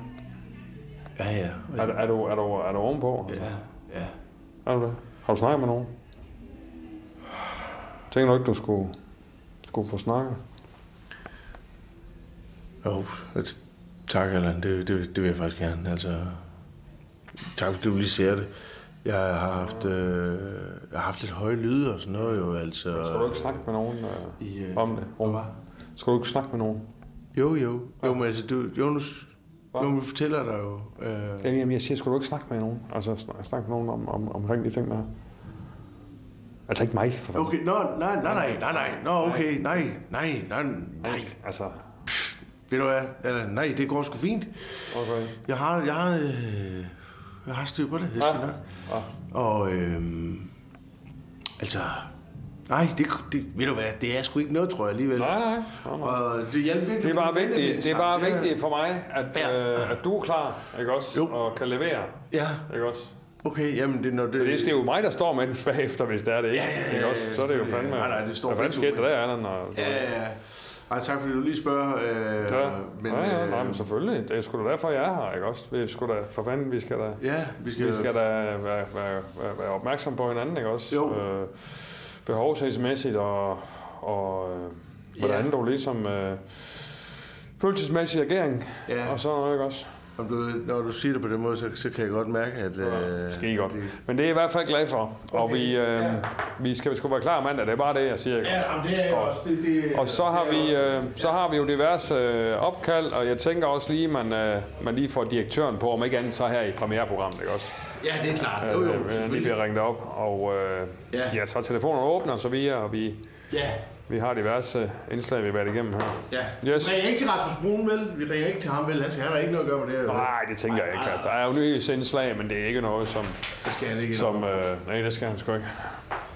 Ja, ja. Er, er, du, er, du, er du ovenpå? Ja, ja. Er du det? Har du snakket med nogen? Tænker du ikke, du skulle, skulle få snakket? Jo, altså, tak, Allan. Det, det, det vil jeg faktisk gerne. Altså, tak, fordi du lige ser det. Jeg har haft, øh, jeg har haft lidt høje lyde og sådan noget jo, altså. Skal du ikke snakke med nogen øh, I, øh, om det? Rune? Skal du ikke snakke med nogen? Jo, jo. Jo, men altså, du, jo, nu, jo, men vi fortæller dig jo. Øh, Jamen, jeg siger, skulle du ikke snakke med nogen? Altså, snak, snakke med nogen om, om, omkring de ting der? Altså ikke mig. For fanden. Okay, nå, nej, nej, nej, nej, nej, nå, okay, nej, nej, nej, nej. Altså, Ved du hvad? Eller, nej, det går sgu fint. okay. Jeg har, jeg har, øh, jeg har styr på det, jeg skal Ja. nok. Og, øhm, altså, nej, det, det, ved du hvad, det er sgu ikke noget, tror jeg alligevel. Nej, nej. nej, nej. Og det hjalp virkelig. Det er bare vigtigt, det er bare vigtigt for mig, at, Ja. øh, at du er klar, ikke også? Jo. Og kan levere, Ja, ikke også? okay, jamen det, når det... Det, det er jo mig, der står med den bagefter, hvis det er det ikke. Ja, ja, ja, ikke også? Så er det jo fandme... Nej, nej, det står Hvad fanden skete der der, Allan? Og, Ja, ja, ja. Ej, tak fordi du lige spørger. Øh, Ja, men, ja, ja, øh, nej, men selvfølgelig. Det er sgu da derfor, jeg er her, ikke også? Vi skal da, for fanden, vi skal da, Ja, vi skal... vi skal da være, være, være, være opmærksom på hinanden, ikke også? Jo. Øh, behovsmæssigt og, og øh, hvordan Ja. du ligesom... Øh, følelsesmæssig agering Ja. og sådan noget, ikke også? Om du, når du siger det på den måde, så, så kan jeg godt mærke, at... Øh, Skide godt. det- Men det er jeg i hvert fald glad for. Og Okay, vi, øh, ja. vi skal sgu være klar mandag, det er bare det, jeg siger. Ja, jamen, det er jeg også. Det, det, Og så har, det vi, også- øh, så har vi jo diverse øh, opkald, og jeg tænker også lige, man, øh, man lige får direktøren på, om ikke andet så her i premiereprogrammet, ikke også? Ja, det er klart. Jo, jo, Øh, øh, lige bliver ringet op, og øh, Ja. ja. ja, så telefonen åbner, og så videre, og vi, Ja, vi har diverse indslag, vi har været igennem her. ja. Yes. Vi ringer ikke til Rasmus Brun, vel? Vi ringer ikke til ham, vel? Han skal han har ikke noget at gøre med det her. Nej, det tænker jeg ikke. Altså, der er jo nyhedsindslag, men det er ikke noget, som... Det skal han ikke. som øh, nej, det skal han sgu ikke.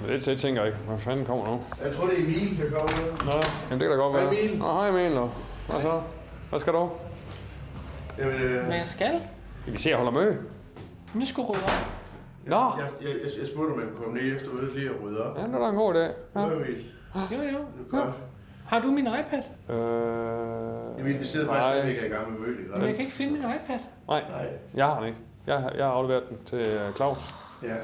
Men det, det tænker jeg ikke. Hvad fanden kommer nu? Jeg tror, det er Emil, der kommer nu. Nå, jamen det kan da godt Hej, være. Emil. Nå, hej Emil. og Hvad så? Hvad skal du? Jamen, øh, Hvad jeg skal? Vi kan se, jeg holder møde. Vi skal rydde op. Nå, jeg, jeg, jeg, jeg spurgte, om jeg kunne komme ned efter mødet lige og rydde op. ja, det er da en god idé. Ja. Ja. Emil. Jo, jo. Godt. Har du min iPad? Øh, Emil, vi sidder faktisk stadigvæk i gang med mødet, ikke? Men jeg kan ikke finde min iPad. Nej, Nej. jeg har den ikke. Jeg, har- jeg har afleveret den til øh, Claus. Ja.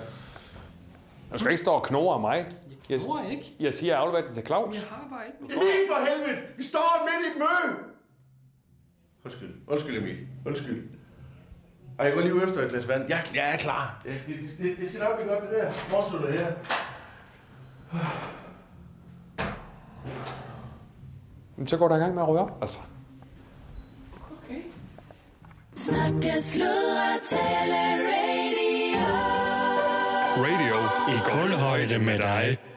Jeg skal ikke stå og knore af mig. Jeg, Tror jeg ikke. jeg siger, jeg har afleveret den til Claus. Jeg har bare ikke min Emil, for helvede! Vi står midt i et møde! Undskyld. Undskyld, Emil. Undskyld. Og jeg går lige ud efter et glas vand. Jeg, jeg er klar. Det, det, det, det skal nok blive godt, det der. Du her? Men så går der i gang med at op, altså. Okay. Snakke, sludre, tale, radio. Radio i kulhøjde med dig.